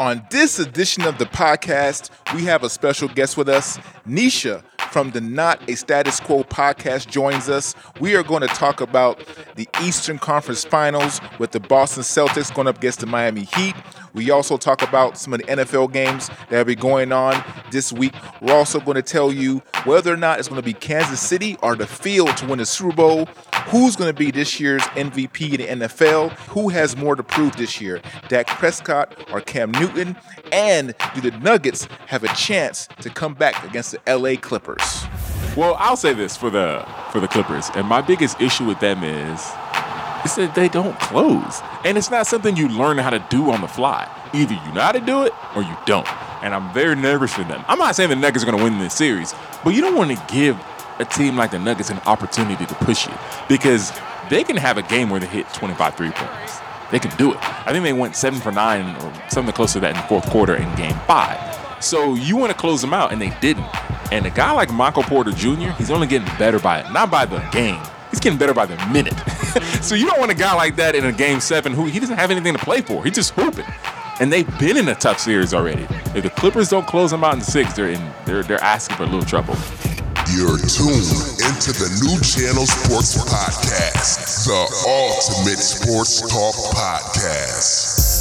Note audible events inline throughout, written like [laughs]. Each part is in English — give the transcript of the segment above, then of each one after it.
On this edition of the podcast, we have a special guest with us. Nisha from the Not a Status Quo podcast joins us. We are going to talk about the Eastern Conference Finals with the Boston Celtics going up against the Miami Heat. We also talk about some of the NFL games that will be going on this week. We're also going to tell you whether or not it's going to be Kansas City or the field to win the Super Bowl, who's going to be this year's MVP in the NFL, who has more to prove this year, Dak Prescott or Cam Newton, and do the Nuggets have a chance to come back against the LA Clippers? Well, I'll say this for the for the Clippers, and my biggest issue with them is is that they don't close, and it's not something you learn how to do on the fly. Either you know how to do it or you don't, and I'm very nervous for them. I'm not saying the Nuggets are going to win this series, but you don't want to give a team like the Nuggets an opportunity to push you because they can have a game where they hit 25 three pointers. They can do it. I think they went seven for nine or something close to that in the fourth quarter in game five. So you want to close them out, and they didn't. And a guy like Michael Porter Jr., he's only getting better by it, not by the game. He's getting better by the minute. [laughs] so you don't want a guy like that in a game seven who he doesn't have anything to play for. He's just hooping. And they've been in a tough series already. If the Clippers don't close them out in six, they're in they're they're asking for a little trouble. You're tuned into the new channel sports podcast, the ultimate sports talk podcast.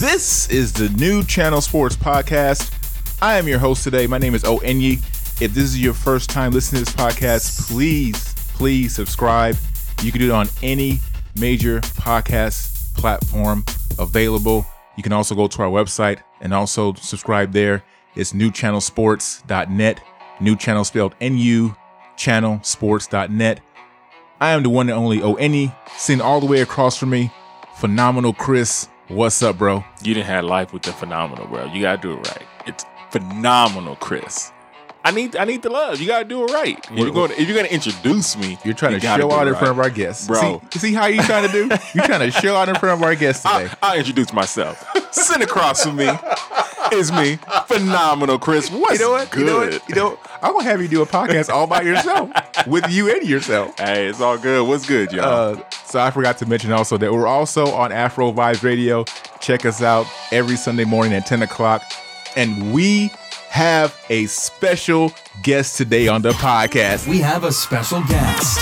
This is the new Channel Sports Podcast. I am your host today. My name is O Enyi. If this is your first time listening to this podcast, please, please subscribe. You can do it on any major podcast platform available. You can also go to our website and also subscribe there. It's newchannelsports.net. New channel spelled N-U, channelsports.net. I am the one and only O Enyi, sitting all the way across from me. Phenomenal Chris. What's up, bro? You didn't have life with the phenomenal, bro. You gotta do it right. It's phenomenal, Chris. I need I need the love. You gotta do it right. If you're gonna, if you're gonna introduce me, You're trying you to gotta show out it in front of our guests, Bro. See, see how you trying to do? You're trying to show out in front of our guests today. I'll, I'll introduce myself. Sit across from me is me, phenomenal Chris. What's you know what? good? You know what? You know, I'm gonna have you do a podcast all by yourself [laughs] with you and yourself. Hey, it's all good. What's good, y'all? Uh, so I forgot to mention also that we're also on Afro Vibes Radio. Check us out every Sunday morning at 10 o'clock. And we have a special guest today on the podcast. We have a special guest.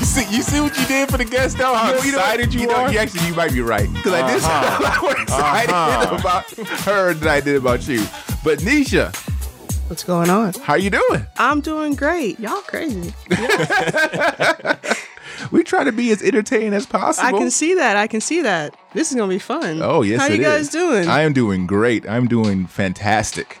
you see, you see what you did for the guest, though? How You know- you know- excited you, you know, are? you actually you might be right because I did Uh-huh. sound a lot more excited Uh-huh. about her than I did about you. But Nisha, What's going on? how you doing? I'm doing great. Y'all crazy. [laughs] We try to be as entertaining as possible. I can see that. I can see that. This is gonna be fun. Oh yes, How it you guys is. doing? I am doing great. I'm doing fantastic.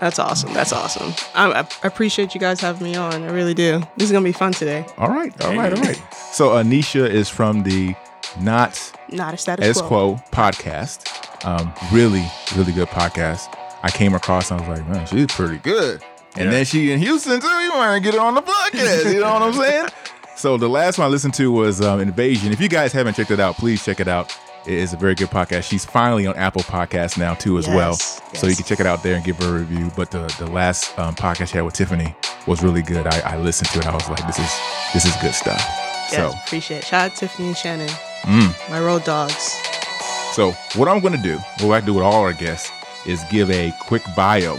That's awesome. That's awesome. I, I appreciate you guys having me on. I really do. This is gonna be fun today. All right, all right, all right. So Anisha is from the Not Not a status quo. Quo podcast. Um, really, really good podcast. I came across. I was like, man, she's pretty good. And Yeah. then she in Houston too. You want to get her on the podcast? You know what I'm saying? [laughs] So the last one I listened to was um, Invasion. If you guys haven't checked it out, please check it out. It is a very good podcast. She's finally on Apple Podcasts now too, as well. Yes, So you can check it out there and give her a review. But the the last um, podcast she had with Tiffany was really good. I, I listened to it. I was like, this is this is good stuff. Yes, So appreciate it. Shout out Tiffany and Shannon, Mm. my road dogs. So what I'm going to do, what I do with all our guests, is give a quick bio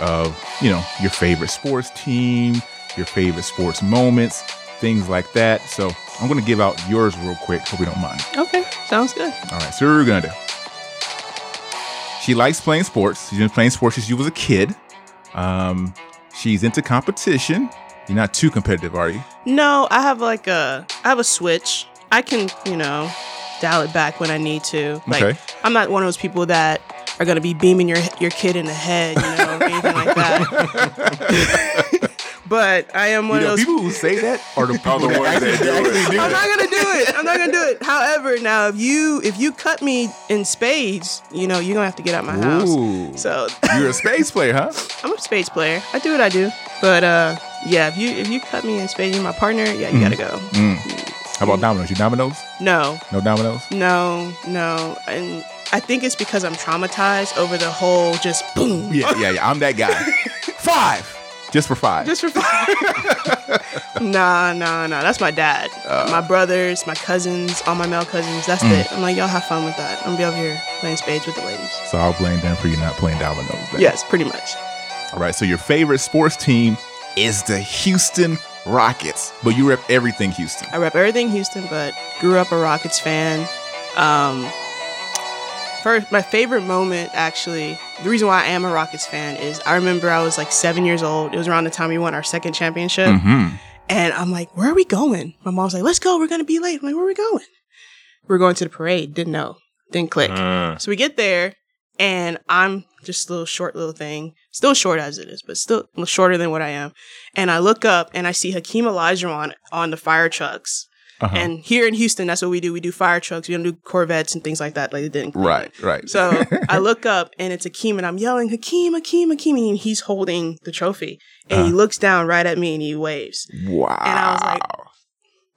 of you know your favorite sports team, your favorite sports moments, things like that. So I'm going to give out yours real quick. Hope you don't mind. Okay, sounds good. All right. So what we're going to do. She likes playing sports. She's been playing sports since she was a kid. Um, she's into competition. You're not too competitive, are you? No, I have like a I have a switch. I can, you know, dial it back when I need to. Like Okay. I'm not one of those people that are gonna be beaming your your kid in the head, you know, or anything like that. [laughs] but I am one You know, of those people who say that are the [laughs] people the that ones that actually, do it. do I'm it. not gonna do it. I'm not gonna do it. However, now if you if you cut me in spades, you know you're gonna have to get out my Ooh. house. So [laughs] You're a space player, huh? I'm a spades player. I do what I do. But uh, yeah, if you if you cut me in spades, you're my partner. Yeah, you gotta go. Mm. How about dominoes? You dominoes? No, No dominoes? no, no. And I think it's because I'm traumatized over the whole just boom. Yeah, yeah, yeah. I'm that guy. [laughs] five. Just for five. Just for fun. [laughs] nah, nah, nah. That's my dad. Uh. my brothers, my cousins, all my male cousins. That's Mm. it. I'm like, y'all have fun with that. I'm gonna be over here playing spades with the ladies. so I'll blame them for you not playing dominoes. Then. Yes, pretty much. All right. So your favorite sports team is the Houston Rockets, but you rep everything Houston. I rep everything Houston, but grew up a Rockets fan. Um, first, my favorite moment, actually, the reason why I am a Rockets fan is I remember I was like seven years old. It was around the time we won our second championship. Mm-hmm. And I'm like, where are we going? My mom's like, let's go. We're going to be late. I'm like, where are we going? We're going to the parade. Didn't know. Didn't click. Uh, So we get there, and I'm just a little short little thing, still short as it is, but still shorter than what I am. And I look up and I see Hakeem Olajuwon on the fire trucks. Uh-huh. And here in Houston, that's what we do. We do fire trucks. We don't do Corvettes and things like that. Like it didn't. Right, right. So [laughs] I look up and it's Hakeem, and I'm yelling, Hakeem, Hakeem, Hakeem, and he's holding the trophy, and Uh-huh. he looks down right at me and he waves. wow. and I was like-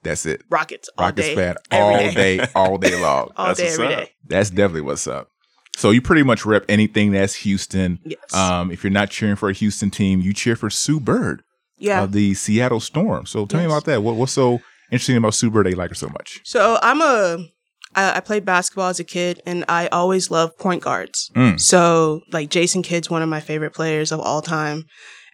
that's it. Rockets all Rockets day, fan [laughs] all day, all day long. [laughs] all That's day, what's every up. day. That's definitely what's up. So you pretty much rep anything that's Houston. Yes. Um, if you're not cheering for a Houston team, you cheer for Sue Bird yeah. of the Seattle Storm. So tell me about that. What, what's so interesting about Sue Bird that you like her so much? So I'm a I, I played basketball as a kid, and I always loved point guards. Mm. So like Jason Kidd's one of my favorite players of all time,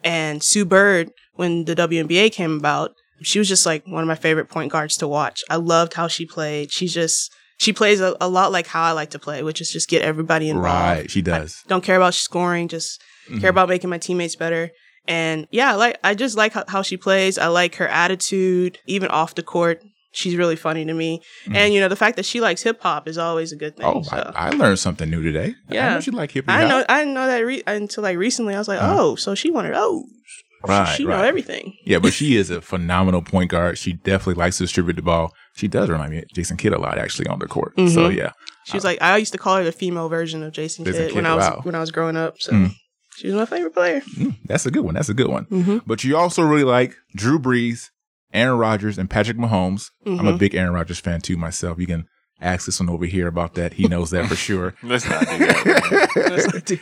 and Sue Bird when the WNBA came about, she was just like one of my favorite point guards to watch. I loved how she played. She's just she plays a, a lot like how I like to play, which is just get everybody involved. Right, she does. Don't care about scoring, just Mhm. care about making my teammates better. And yeah, I like I just like how, how she plays. I like her attitude, even off the court. She's really funny to me. And you know, the fact that she likes hip hop is always a good thing. Oh, so. I, I learned something new today. Yeah, I know like hip hop. I know I didn't know that re- until like recently. I was like, Uh-huh. oh, so she wanted oh, Right, she right. know everything. Yeah, but she [laughs] is a phenomenal point guard. She definitely likes to distribute the ball. She does remind me of Jason Kidd a lot, actually, on the court. So Mhm. yeah, She was like, I used to call her the female version of Jason, Jason Kidd when I was wow. when I was growing up. So Mm. She was my favorite player. Mm, that's a good one. That's a good one. Mm-hmm. But you also really like Drew Brees, Aaron Rodgers, and Patrick Mahomes. I'm Mm-hmm. a big Aaron Rodgers fan too myself. You can ask this one over here about that. He knows that for sure. [laughs] let's not do that. man.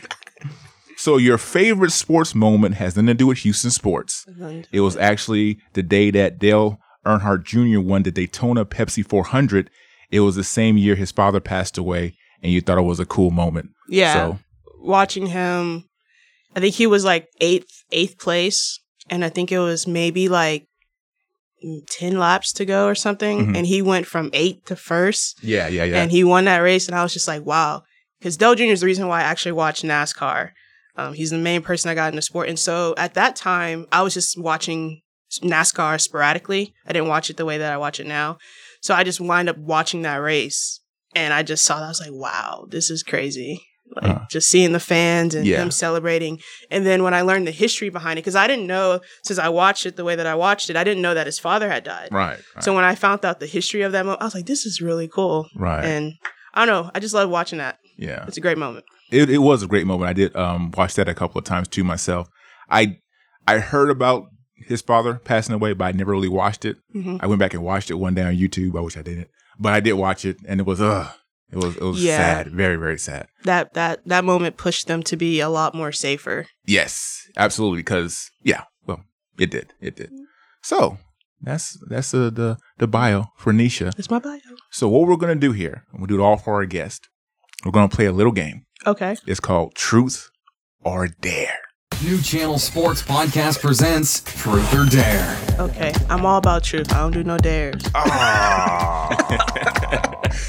So your favorite sports moment has nothing to do with Houston sports. It was actually the day that Dale Earnhardt Jr. won the Daytona Pepsi 400. It was the same year his father passed away, and you thought it was a cool moment. Yeah. So watching him I think he was like eighth eighth place and I think it was maybe like mm, 10 laps to go or something Mhm. and he went from 8th to 1st yeah, yeah, yeah. and he won that race and I was just like wow cuz Dale Jr. is the reason why I actually watch NASCAR. Um, he's the main person I got into sport and so at that time I was just watching NASCAR sporadically. I didn't watch it the way that I watch it now. So I just wind up watching that race and I just saw that I was like wow, this is crazy. Like Uh-huh. just seeing the fans and Yeah. him celebrating. And then when I learned the history behind it, because I didn't know since I watched it the way that I watched it, I didn't know that his father had died. right, right, So when I found out the history of that moment, I was like, this is really cool. right. And I don't know, I just love watching that. yeah. It's a great moment. it, it was a great moment. I did um, watch that a couple of times too myself. I I heard about his father passing away, but I never really watched it. Mhm. I went back and watched it one day on YouTube. I wish I didn't, but I did watch it, and it was uh it was it was Yeah. sad, very very sad. That that that moment pushed them to be a lot more safer. Yes, absolutely. Because yeah, well, it did, it did. So that's that's uh, the the bio for Nisha. It's my bio. So what we're gonna do here, and we'll do it all for our guest. We're gonna play a little game. Okay. It's called Truth or Dare. New Channel Sports Podcast presents Truth or Dare. Okay. I'm all about truth. I don't do no dares. [laughs]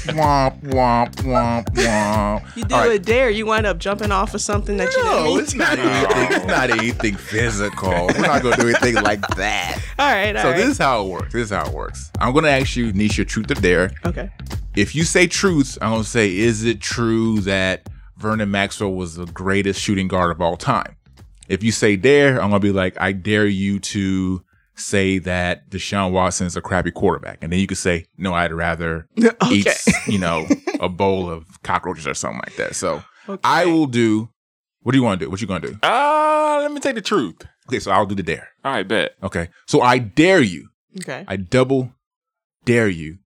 womp womp womp womp. [laughs] You do All right. a dare, you wind up jumping off of something that you didn't No, mean it's to. not anything. It's not anything physical. We're not gonna do anything like that. [laughs] All right, all So right. this is how it works. This is how it works. I'm gonna ask you, Nisha, truth or dare. okay. If you say truth, I'm gonna say, is it true that Vernon Maxwell was the greatest shooting guard of all time? If you say dare, I'm gonna be like, I dare you to say that Deshaun Watson is a crappy quarterback, and then you could say, no, I'd rather [laughs] eat, you know, a bowl of cockroaches or something like that. So Okay. I will do. What do you want to do? What you gonna do? Ah, let me take the truth. Okay, so I'll do the dare. All right, bet. Okay, so I dare you. Okay. I double dare you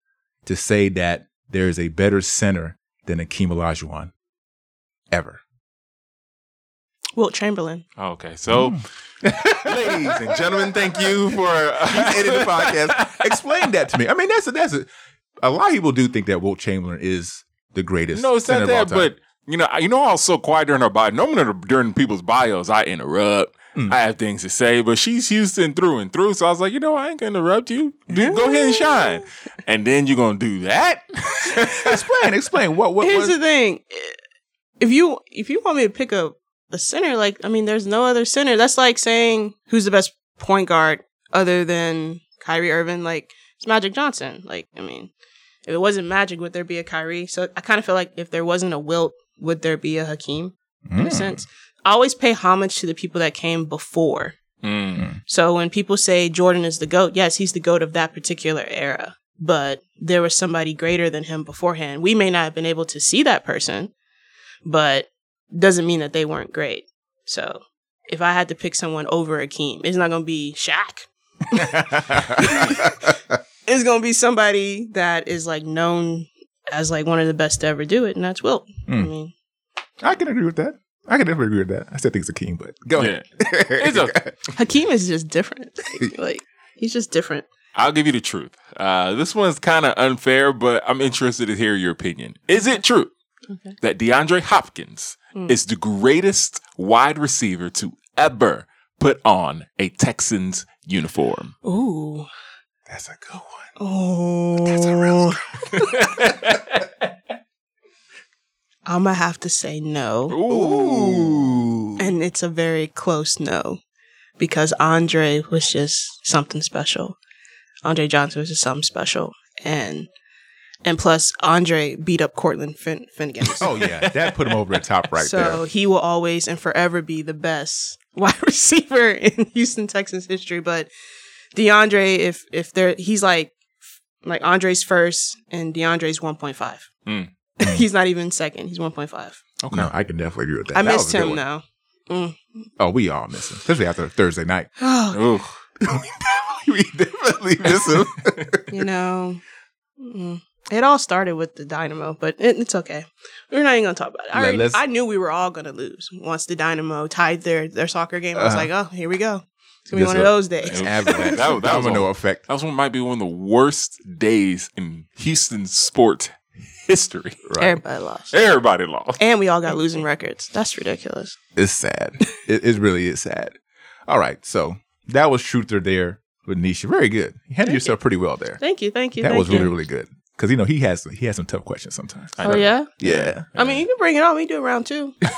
to say that there is a better center than Hakeem Olajuwon. ever? Wilt Chamberlain. Okay, so [laughs] Ladies and gentlemen, thank you for uh, [laughs] editing the podcast. Explain that to me. I mean, that's a, that's a, a lot of people do think that Wilt Chamberlain is the greatest. no, it's center not of all that. time. But you know, I- you know, I was so quiet during her bio. Normally, during people's bios, I interrupt. Mm. I have things to say, but she's Houston through and through. So I was like, you know, I ain't gonna interrupt you. Do, go ahead and shine. And then you're gonna do that. explain, explain what what Here's was the thing: if you if you want me to pick a a center, like I mean, there's no other center. That's like saying who's the best point guard other than Kyrie Irving. Like it's Magic Johnson. Like I mean, if it wasn't Magic, would there be a Kyrie? So I kind of feel like if there wasn't a Wilt, would there be a Hakeem? In Mm. a sense, I always pay homage to the people that came before. Mm. So when people say Jordan is the GOAT, yes, he's the GOAT of that particular era. But there was somebody greater than him beforehand. We may not have been able to see that person, but doesn't mean that they weren't great. So if I had to pick someone over Hakeem, it's not gonna be Shaq. [laughs] It's gonna be somebody that is like known as like one of the best to ever do it, and that's Wilt. I Mm. mean, I can agree with that. I can definitely agree with that. I still think it's Hakeem, but go Yeah. ahead. [laughs] It's a- Hakeem is just different. [laughs] like he's just different. I'll give you the truth. Uh, this one's kind of unfair, but I'm interested to hear your opinion. Is it true Okay. that DeAndre Hopkins Hmm. is the greatest wide receiver to ever put on a Texans uniform? Ooh. That's a good one. Oh. [laughs] I'm gonna have to say no. Ooh. And it's a very close no. Because Andre was just something special. Andre Johnson was just something special. And and plus Andre beat up Cortland Fin- Finnegan. Oh yeah, that put him over the top right so there. he will always and forever be the best [laughs] wide receiver in Houston Texans history. But DeAndre, if if there, he's like like Andre's first and DeAndre's one point five. Mm. [laughs] he's not even second. He's one point five. Okay. No, I can definitely agree with that. I That missed was a good him one. now. Mm. Oh, we all miss him, especially after Thursday night. Oh, Ooh. [laughs] we definitely miss him. you know, mm. It all started with the Dynamo, but it, it's okay. We're not even gonna talk about it. I, already- let's- I knew we were all gonna lose once the Dynamo tied their their soccer game. I was Uh-huh. like, oh, here we go. It's gonna be This one of those days. Avalanche, That- that was domino all- effect. That was one might be one of the worst days in Houston sports history. Right. Everybody lost. Everybody lost. And we all got losing records. That's ridiculous. It's sad. it, it really is sad. All right, so that was Truth or Dare with Nisha. Very good. You handled Thank yourself pretty well there. Thank you, thank you. that thank was you. really, really good. Because you know he has he has some tough questions sometimes. Oh know. yeah. Yeah, I mean, you can bring it on. We do round two. [laughs] we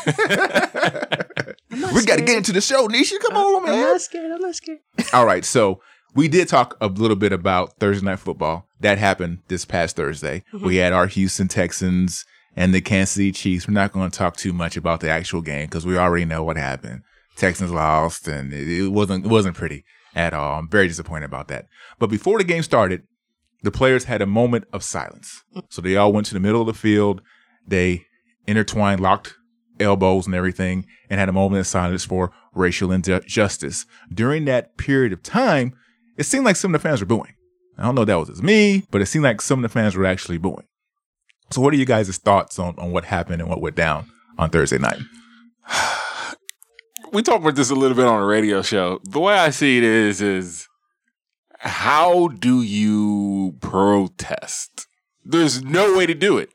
got to get into the show, Nisha. Come on, man. I'm not scared. I'm not scared. [laughs] All right, so we did talk a little bit about Thursday night football. That happened this past Thursday. Mm-hmm. We had our Houston Texans and the Kansas City Chiefs. We're not going to talk too much about the actual game because we already know what happened. Texans lost, and it, it wasn't it wasn't pretty at all. I'm very disappointed about that. But before the game started, the players had a moment of silence. Mm. So they all went to the middle of the field. They intertwined, locked elbows and everything, and had a moment of silence for racial injustice. During that period of time, it seemed like some of the fans were booing. I don't know if that was just me, but it seemed like some of the fans were actually booing. So, what are you guys' thoughts on, on what happened and what went down on Thursday night? [sighs] we talked about this a little bit on a radio show. The way I see it is, is how do you protest? There's no way to do it.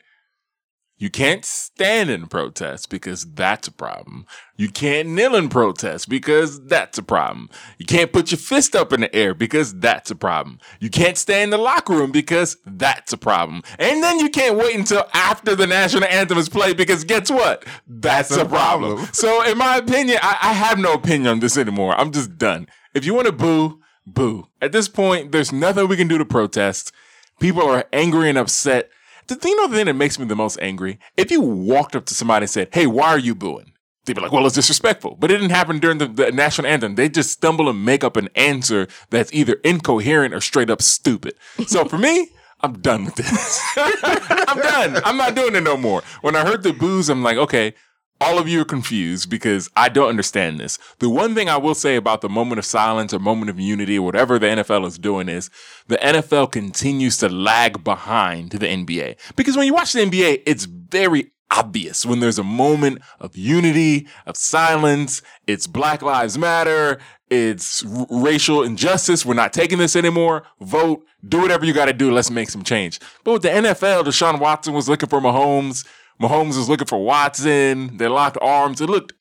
You can't stand in protest because that's a problem. You can't kneel in protest because that's a problem. You can't put your fist up in the air because that's a problem. You can't stay in the locker room because that's a problem. And then you can't wait until after the national anthem is played because guess what? That's, That's a a problem. problem. So, in my opinion, I, I have no opinion on this anymore. I'm just done. If you want to boo, boo. At this point, there's nothing we can do to protest. People are angry and upset. The thing, you know, the thing that makes me the most angry, if you walked up to somebody and said, "Hey, why are you booing?" They'd be like, "Well, it's disrespectful." But it didn't happen during the, the national anthem. They just stumble and make up an answer that's either incoherent or straight up stupid. So for me. I'm done with this. [laughs] I'm done. I'm not doing it no more. When I heard the boos, I'm like, okay, all of you are confused because I don't understand this. The one thing I will say about the moment of silence or moment of unity or whatever the NFL is doing is the NFL continues to lag behind the NBA. Because when you watch the NBA, it's very obvious when there's a moment of unity, of silence. It's Black Lives Matter. It's r- racial injustice. We're not taking this anymore. Vote. Do whatever you got to do. Let's make some change. But with the NFL, Deshaun Watson was looking for Mahomes. Mahomes was looking for Watson. They locked arms. It looked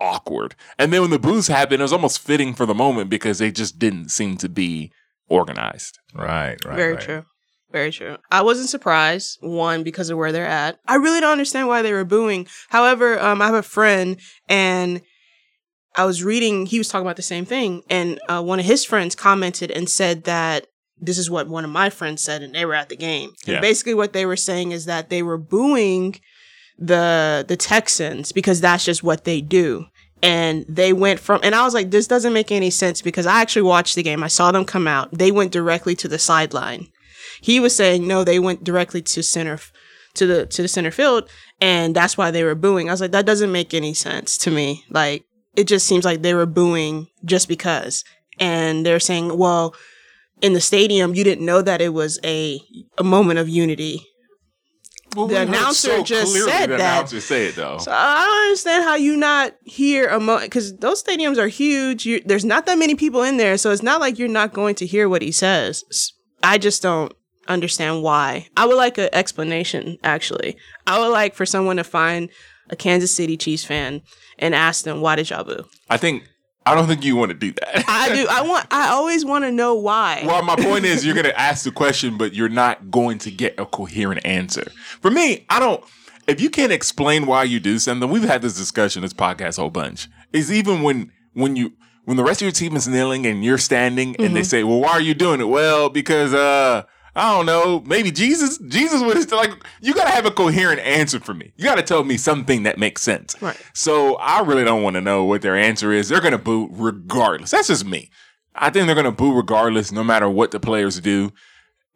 awkward. And then when the boos happened, it was almost fitting for the moment because they just didn't seem to be organized. Right, right. Very right. true. Very true. I wasn't surprised, one, because of where they're at. I really don't understand why they were booing. However, um, I have a friend and I was reading, he was talking about the same thing. And uh, one of his friends commented and said that this is what one of my friends said, and they were at the game. Yeah. And basically, what they were saying is that they were booing the the Texans because that's just what they do. And they went from, and I was like, this doesn't make any sense because I actually watched the game. I saw them come out. They went directly to the sideline. He was saying no, they went directly to center, to the to the center field, and that's why they were booing. I was like, that doesn't make any sense to me. Like, it just seems like they were booing just because. And they're saying, well, in the stadium, you didn't know that it was a a moment of unity. Well, The announcer just clearly said the that. Announcer say it though. So I don't understand how you not hear a moment because those stadiums are huge. you there's not that many people in there, so it's not like you're not going to hear what he says. I just don't understand why. I would like an explanation. Actually, I would like for someone to find a Kansas City Chiefs fan and ask them why did y'all boo. I think I don't think you want to do that. I do. I [laughs] want. I always want to know why. Well, my point is, you're going to ask the question, but you're not going to get a coherent answer. For me, I don't. If you can't explain why you do something, we've had this discussion, this podcast, a whole bunch. Is even when when you when the rest of your team is kneeling and you're standing, and they say, "Well, why are you doing it?" Well, because uh, I don't know, maybe Jesus, Jesus would have like. You got to have a coherent answer for me. You got to tell me something that makes sense. Right. So I really don't want to know what their answer is. They're going to boo regardless. That's just me. I think they're going to boo regardless, no matter what the players do.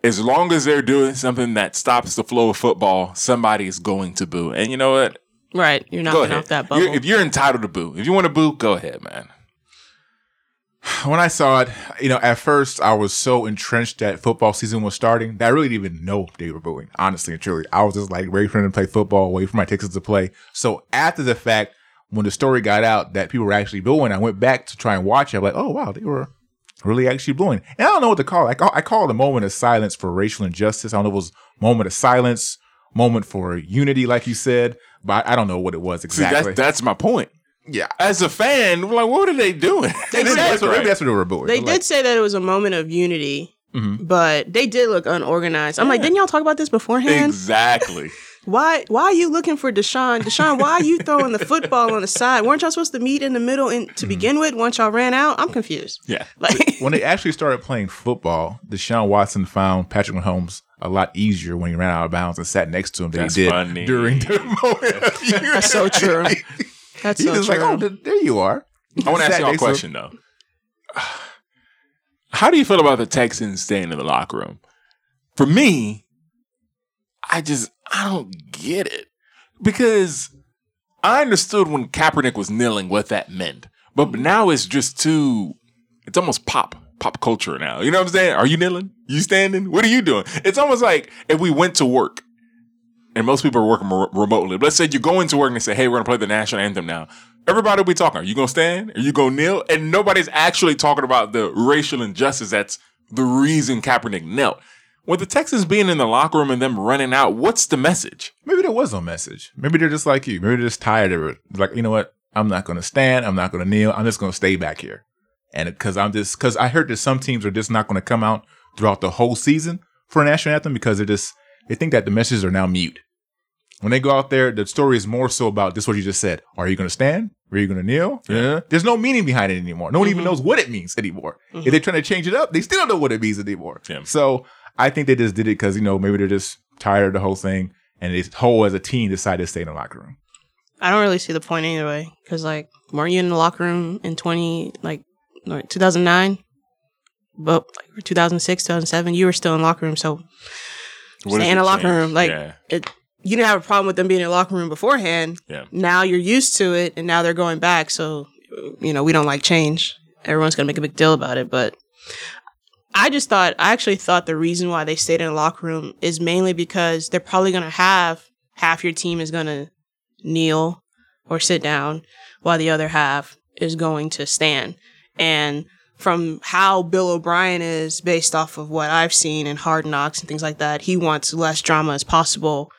As long as they're doing something that stops the flow of football, somebody is going to boo. And you know what? right. You're not off that bubble. You're- if you're entitled to boo, if you want to boo, go ahead, man. When I saw it, you know, at first I was so entrenched that football season was starting that I really didn't even know they were booing. Honestly and truly, I was just like ready for them to play football, waiting for my Texans to play. So after the fact, when the story got out that people were actually booing, I went back to try and watch it. I'm like, oh wow, they were really actually booing. And I don't know what to call it. I call, I call it a moment of silence for racial injustice. I don't know if it was moment of silence, moment for unity, like you said, but I don't know what it was See, exactly. that's, that's my point. Yeah. As a fan, I'm like, what are they doing? They said- that's, what, maybe that's what they were booing. They But, did like, say that it was a moment of unity, Mhm. but they did look unorganized. I'm like, didn't y'all talk about this beforehand? exactly. Why? Why are you looking for Deshaun? Deshaun, why are you throwing the football on the side? Weren't y'all supposed to meet in the middle in, to begin with? Once y'all ran out, I'm confused. Yeah. [laughs] Like, when they actually started playing football, Deshaun Watson found Patrick Mahomes a lot easier when he ran out of bounds and sat next to him than That's he did funny. during the [laughs] moment of. That's so true. [laughs] that's he so was true. like, "Oh, th- there you are." I want to ask y'all a next to question though. [sighs] How do you feel about the Texans staying in the locker room? For me, I just I don't get it because I understood when Kaepernick was kneeling what that meant, but now it's just too. It's almost pop pop culture now. You know what I'm saying? Are you kneeling? You standing? What are you doing? It's almost like if we went to work and most people are working re- remotely. Let's say you go into work and they say, "Hey, we're gonna play the national anthem now." Everybody will be talking. Are you gonna stand? Are you gonna kneel? And nobody's actually talking about the racial injustice that's the reason Kaepernick knelt. With the Texans being in the locker room and them running out, what's the message? Maybe there was no message. Maybe they're just like you. Maybe they're just tired of it. Like, you know what? I'm not to stand. I'm not to kneel. I'm just to stay back here. And because I'm just, because I heard that some teams are just not to come out throughout the whole season for a national anthem because they're just, they think that the messages are now mute. When they go out there, the story is more so about this, what you just said. Are you going to stand? Are you going to kneel? Yeah. There's no meaning behind it anymore. No one even mm-hmm. knows what it means anymore. If mm-hmm. they're trying to change it up, they still don't know what it means anymore. Yeah. So I think they just did it because, you know, maybe they're just tired of the whole thing and they whole as a team decided to stay in the locker room. I don't really see the point either way. Because, like, weren't you in the locker room in 20, like, 2009? But, like, 2006, 2007, you were still in the locker room. So, What stay in a locker change? room. Like, yeah, it, you didn't have a problem with them being in a locker room beforehand. yeah. Now you're used to it, and now they're going back. So, you know, we don't like change. Everyone's going to make a big deal about it. But I just thought, I actually thought the reason why they stayed in a locker room is mainly because they're probably going to have half your team is going to kneel or sit down, while the other half is going to stand. And from how Bill O'Brien is based off of what I've seen in Hard Knocks and things like that, he wants less drama as possible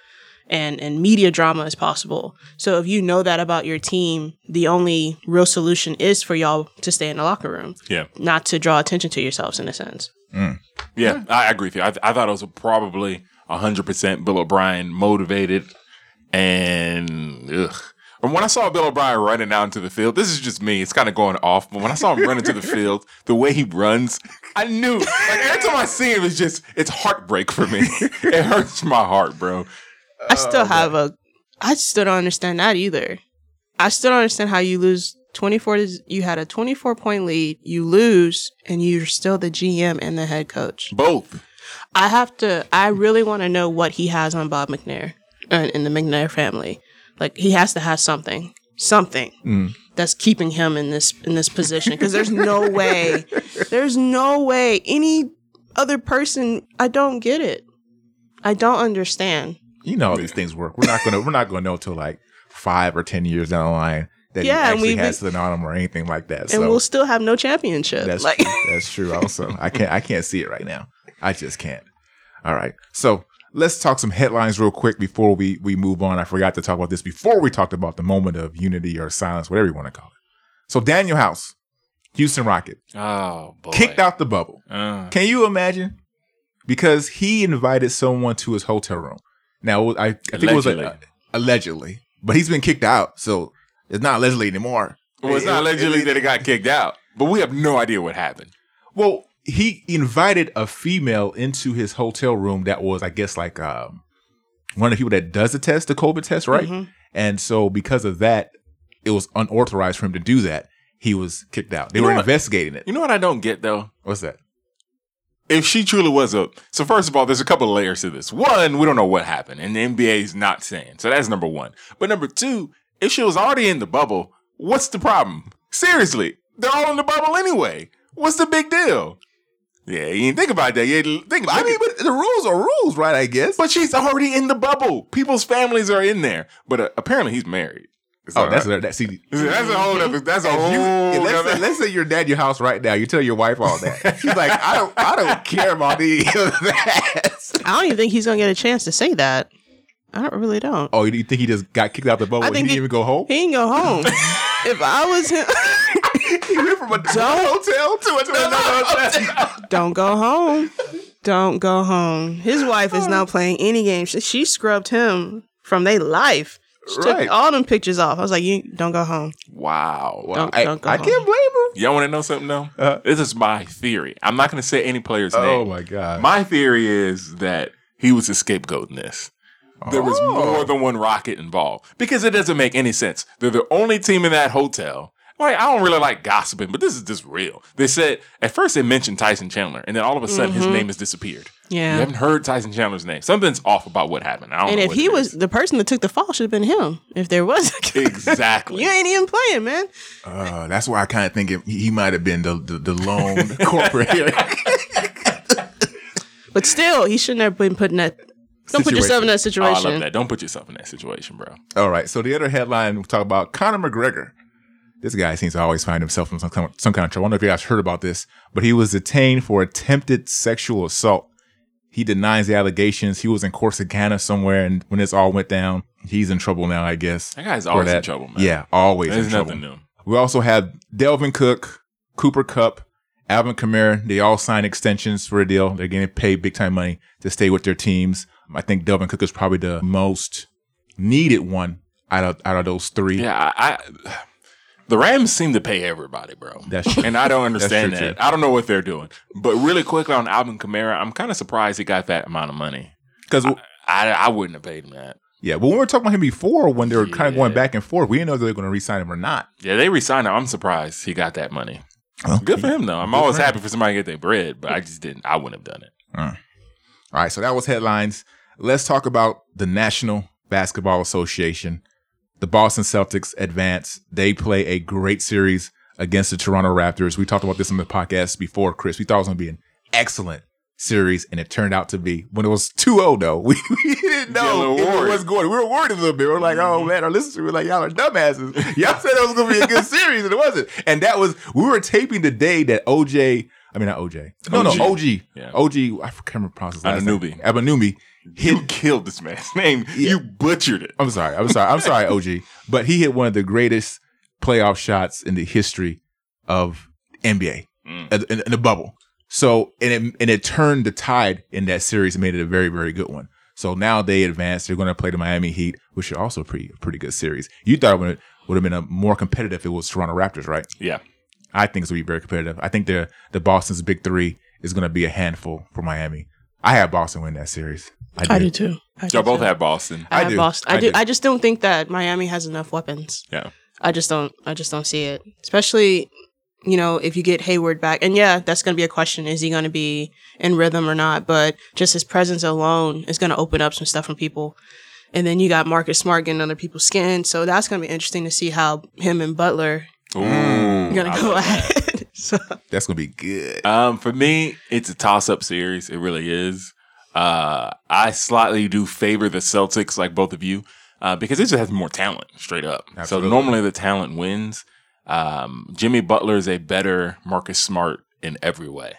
and, and media drama as possible. So if you know that about your team, the only real solution is for y'all to stay in the locker room, Yeah. not to draw attention to yourselves in a sense. Mm. Yeah, I agree with you. I, I thought it was probably 100% Bill O'Brien motivated. And ugh. And when I saw Bill O'Brien running out into the field, this is just me. It's kind of going off. But when I saw him run into the field, the way he runs, I knew. Like every time I see him, it's just, it's heartbreak for me. [laughs] it hurts my heart, bro. I still oh, have a. I still don't understand that either. I still don't understand how you lose twenty four. You had a twenty four point lead. You lose, and you're still the GM and the head coach. Both. I have to. I really want to know what he has on Bob McNair and in the McNair family. Like he has to have something, something mm. that's keeping him in this in this position. Because there's no way, there's no way any other person. I don't get it. I don't understand. You know how these things work. We're not gonna we're not gonna know till like five or ten years down the line that Yeah, he and actually we- has on him or anything like that. And so we'll still have no championship. That's like true. that's true. Also, I can't I can't see it right now. I just can't. All right, so let's talk some headlines real quick before we we move on. I forgot to talk about this before we talked about the moment of unity or silence, whatever you want to call it. So Danuel House, Houston Rocket, Oh, boy. kicked out the bubble. Uh, Can you imagine? Because he invited someone to his hotel room. Now I, I think it was Allegedly. a, allegedly, but he's been kicked out, so it's not allegedly anymore. well, it's not allegedly that it got kicked out, but we have no idea what happened. Well, he invited a female into his hotel room that was, I guess, like um, one of the people that does the test, the COVID test, right? Mhm. And so because of that, it was unauthorized for him to do that. He was kicked out. They You were what? investigating it. You know what I don't get though? What's that? if she truly was a so first of all there's a couple of layers to this one we don't know what happened and the nba is not saying so that's number one but number two if she was already in the bubble what's the problem seriously they're all in the bubble anyway what's the big deal yeah you didn't think about that you didn't think I mean, but the rules are rules, right? I guess. but she's already in the bubble people's families are in there but uh, apparently he's married oh, that's that. [laughs] See, that's a whole other that's a If whole you, yeah, let's, say, let's say you're at your house right now. You tell your wife all that. She's like, I don't, I don't care about any of that. I don't even think he's gonna get a chance to say that. I don't really don't. Oh, you think he just got kicked out the bubble? I and He think didn't even go home. He ain't go home. [laughs] if I was him, [laughs] He went from a [laughs] hotel to another hotel. [laughs] don't go home. Don't go home. His wife is not playing any games. She, she scrubbed him from their life. She Right. took all them pictures off. I was like, you don't go home. wow Don't- I, don't go I home. can't blame him. Y'all want to know something though? Uh-huh. this is my theory. I'm not going to say any player's name. Oh my god. My theory is that he was a scapegoat in this. There was Oh. more than one rocket involved because it doesn't make any sense. They're the only team in that hotel. Like I don't really like gossiping, but this is just real. They said at first they mentioned Tyson Chandler, and then all of a sudden his name has disappeared. Yeah, you haven't heard Tyson Chandler's name. Something's off about what happened. I don't And know if he was is. the person that took the fall, should have been him. If there was, exactly, [laughs] you ain't even playing, man. Uh, that's why I kind of think it, he might have been the the, the lone [laughs] corporate here. [laughs] But still, he shouldn't have been put in that. Don't put yourself in that Oh, I situation. love that. Don't put yourself in that situation, bro. All right. So the other headline we talk about Conor McGregor. This guy seems to always find himself in some kind, of, some kind of trouble. I don't know if you guys heard about this, but he was detained for attempted sexual assault. He denies the allegations. He was in Corsicana somewhere, and when this all went down, he's in trouble now. I guess That guy's always in trouble, man. Yeah, always There's in trouble. nothing new. We also have Dalvin Cook, Cooper Kupp, Alvin Kamara. They all signed extensions for a deal. They're getting paid big time money to stay with their teams. I think Dalvin Cook is probably the most needed one out of out of those three. Yeah, I, I the Rams seem to pay everybody, bro. That's true. and I don't understand that. too. I don't know what they're doing. But really quickly on Alvin Kamara, I'm kind of surprised he got that amount of money. Because I, I wouldn't have paid him that. yeah, but when we were talking about him before, when they were kind of going back and forth, we didn't know if they were going to re-sign him or not. Yeah, they resigned him. I'm surprised he got that money. Well, Good for him though. I'm always for happy for somebody to get their bread, but I just didn't. I wouldn't have done it. All right, so that was headlines. Let's talk about the National Basketball Association. The Boston Celtics advance. They play a great series against the Toronto Raptors. We talked about this on the podcast before, Chris. We thought it was going to be an excellent series, and it turned out to be when it was 2-0 though. We, [laughs] we didn't know it was going. We were worried a little bit. We are like, oh man, our listeners were like, y'all are dumbasses. Y'all said it was going to be a good series, and it wasn't. And that was we were taping the day that OJ. I mean, not OJ. No, OG. no, OG. Yeah. OG. I can't remember pronounce his last name. Anunoby. You killed this man's [laughs] name. You butchered it. I'm sorry. I'm sorry. I'm sorry, OG. But he hit one of the greatest playoff shots in the history of NBA Mm. in, in- the bubble. So and it and it turned the tide in that series and made it a very very good one. So now they advanced. They're going to play the Miami Heat, which are also a pretty pretty good series. You thought it would would have been a more competitive if it was Toronto Raptors, right? Yeah. I think it's going to be very competitive. I think the the Boston's big three is going to be a handful for Miami. I have Boston win that series. I do too. I do Y'all both too. have Boston. I, I have do. Boston. I, I do. do. I just don't think that Miami has enough weapons. Yeah. I just don't. I just don't see it. Especially, you know, if you get Hayward back, and yeah, that's going to be a question: is he going to be in rhythm or not? But just his presence alone is going to open up some stuff from people. And then you got Marcus Smart getting under people's skin, so that's going to be interesting to see how him and Butler Ooh. are going to go love that. ahead. [laughs] so That's going to be good. Um, for me, it's a toss-up series. It really is. Uh, I slightly do favor the Celtics, like both of you, uh, because it just has more talent, straight up. Absolutely. So normally the talent wins. Um, Jimmy Butler is a better Marcus Smart in every way.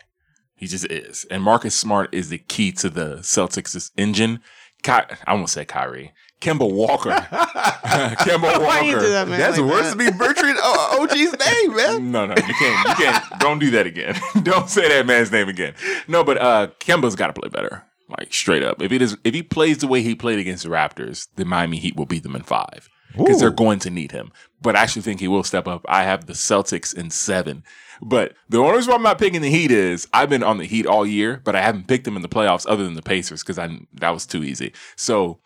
He just is, and Marcus Smart is the key to the Celtics' engine. Ky- I won't say Kyrie, Kemba Walker, [laughs] [laughs] Kemba why you do Walker. that, man? That's like worse that? than me butchering uh, OG's [laughs] name, man. No, no, you can't. You can't. don't do that again. don't say that man's name again. No, but uh Kemba's got to play better. Like straight up. If he if he plays the way he played against the Raptors, the Miami Heat will beat them in five because they're going to need him. But I actually think he will step up. I have the Celtics in seven. But the only reason why I'm not picking the Heat is I've been on the Heat all year, but I haven't picked them in the playoffs other than the Pacers because I that was too easy. So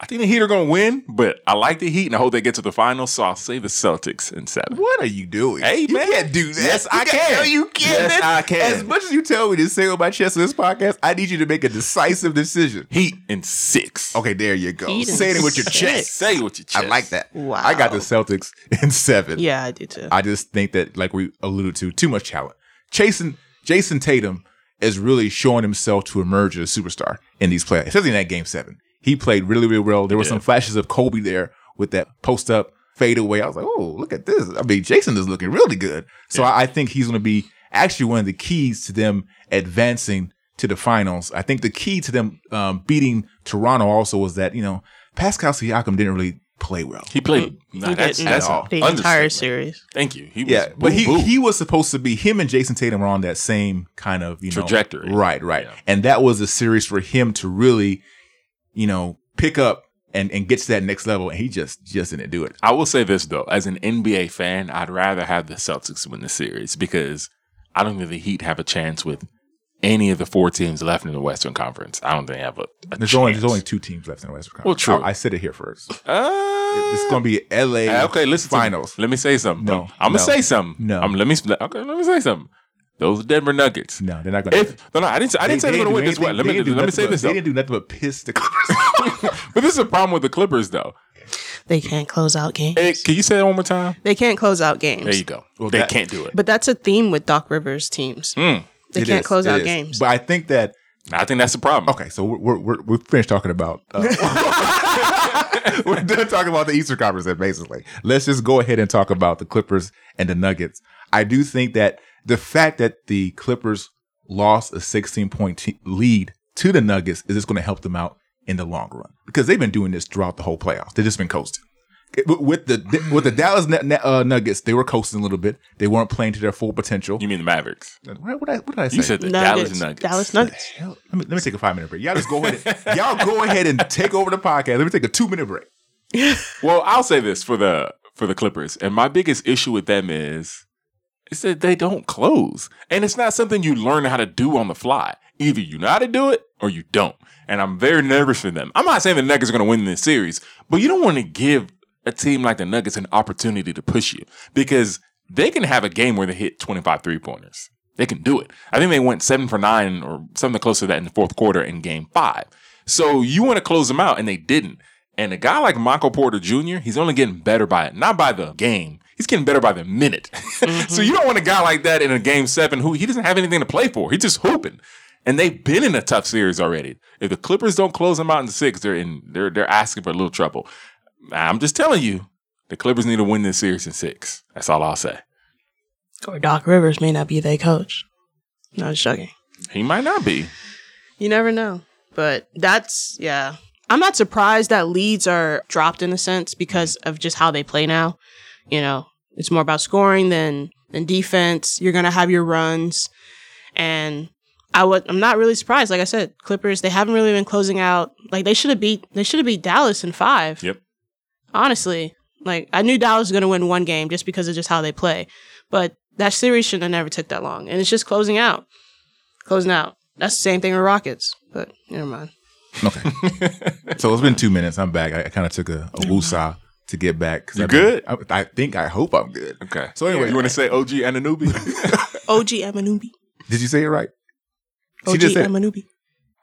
I think the Heat are going to win, but I like the Heat and I hope they get to the finals. So I'll say the Celtics in seven. What are you doing? Hey, you man. can't do that. Yes, You I can't- can. No, you can't. Yes. I can. As much as you tell me to say on my chest on this podcast, I need you to make a decisive decision. Heat in six. Okay, there you go. Heat in Say it with your six. chest. Say it with your chest. I like that. Wow. I got the Celtics in seven. yeah, I do too. I just think that, like we alluded to, too much talent. Jayson Jayson Tatum is really showing himself to emerge as a superstar in these playoffs, especially in that game seven. He played really, really well. There were Yeah. some flashes of Kobe there with that post up fade away. I was like, oh, look at this. I mean, Jayson is looking really good. So I, I think he's going to be actually one of the keys to them advancing to the finals. I think the key to them um, beating Toronto also was that, you know, Pascal Siakam didn't really play well. He played. Nah, He that's didn't that's at all. all. the entire series. Thank you. He was Yeah, but he boo-boo. he was supposed to be him and Jayson Tatum were on that same kind of you know Trajectory. Right, right. Yeah. And that was a series for him to really, you know, pick up and and get to that next level. And he just just didn't do it. I will say this though, as an NBA fan, I'd rather have the Celtics win the series because I don't think the Heat have a chance with any of the four teams left in the Western Conference. I don't think they have a, a There's chance. only there's only two teams left in the Western Conference. Well, true. I, I said it here first. Uh, It's going to be L.A. Okay, listen. finals. Me. Let me say something. No, I'm no, gonna say something. no. Um, let me. Okay, let me say something. Those Denver Nuggets. No, they're not going to. If no, no, I didn't. Say, I didn't say they're gonna win this one. Let me let me say this They though. didn't do nothing but piss the Clippers. [laughs] But this is a problem with the Clippers though. They can't close out games. Hey, can you say that one more time? They can't close out games. There you go. Well, they that- can't do it. But that's a theme with Doc Rivers teams. Mm. They It can't is, close out is. games. But I think that I think that's the problem. Okay, so we're we're, we're, we're finished talking about. Uh, [laughs] [laughs] we're done talking about the Eastern Conference. Basically, let's just go ahead and talk about the Clippers and the Nuggets. I do think that the fact that the Clippers lost a 16 point te- lead to the Nuggets is just going to help them out in the long run because they've been doing this throughout the whole playoffs. They've just been coasting. With the with the Dallas Nut- Nut- uh, Nuggets, they were coasting a little bit. They weren't playing to their full potential. You mean the Mavericks? What, what, did I, what did I say? You said the Nuggets. Dallas Nuggets. Dallas Nuggets. Let me let me take a five minute break. Y'all just go ahead. And, y'all go ahead and take over the podcast. Let me take a two minute break. [laughs] Well, I'll say this for the for the Clippers, and my biggest issue with them is is that they don't close, and it's not something you learn how to do on the fly. Either you know how to do it or you don't, and I'm very nervous for them. I'm not saying the Nuggets are going to win this series, but you don't want to give a team like the Nuggets an opportunity to push you because they can have a game where they hit 25 three pointers. They can do it. I think they went seven for nine or something close to that in the fourth quarter in game five. So you want to close them out, and they didn't. And a guy like Michael Porter Jr., he's only getting better by it, not by the game. He's getting better by the minute. [laughs] so you mm-hmm. don't want a guy like that in a game seven who he doesn't have anything to play for. He's just hooping. and they've been in a tough series already. If the Clippers don't close them out in six, they're in they're they're asking for a little trouble. I'm just telling you, the Clippers need to win this series in six. That's all I'll say. Or Doc Rivers may not be their coach. No, just joking. He might not be. You never know. But that's yeah. I'm not surprised that leads are dropped in a sense because of just how they play now. You know, it's more about scoring than than defense. You're gonna have your runs, and I would. I'm not really surprised. Like I said, Clippers they haven't really been closing out. Like they should have beat. They should have beat Dallas in five. Yep. Honestly, like I knew Dallas was gonna win one game just because of just how they play, but that series shouldn't have never took that long, and it's just closing out, closing out. That's the same thing with Rockets, but never mind. Okay. [laughs] so it's been two minutes. I'm back. I, I kind of took a, a woosah to get back. 'cause You I've been- good? I, I think, I hope I'm good. Okay. So anyway, you want to say OG Ananubi? OG Emanubi. did you say it right? She OG just said- Emanubi.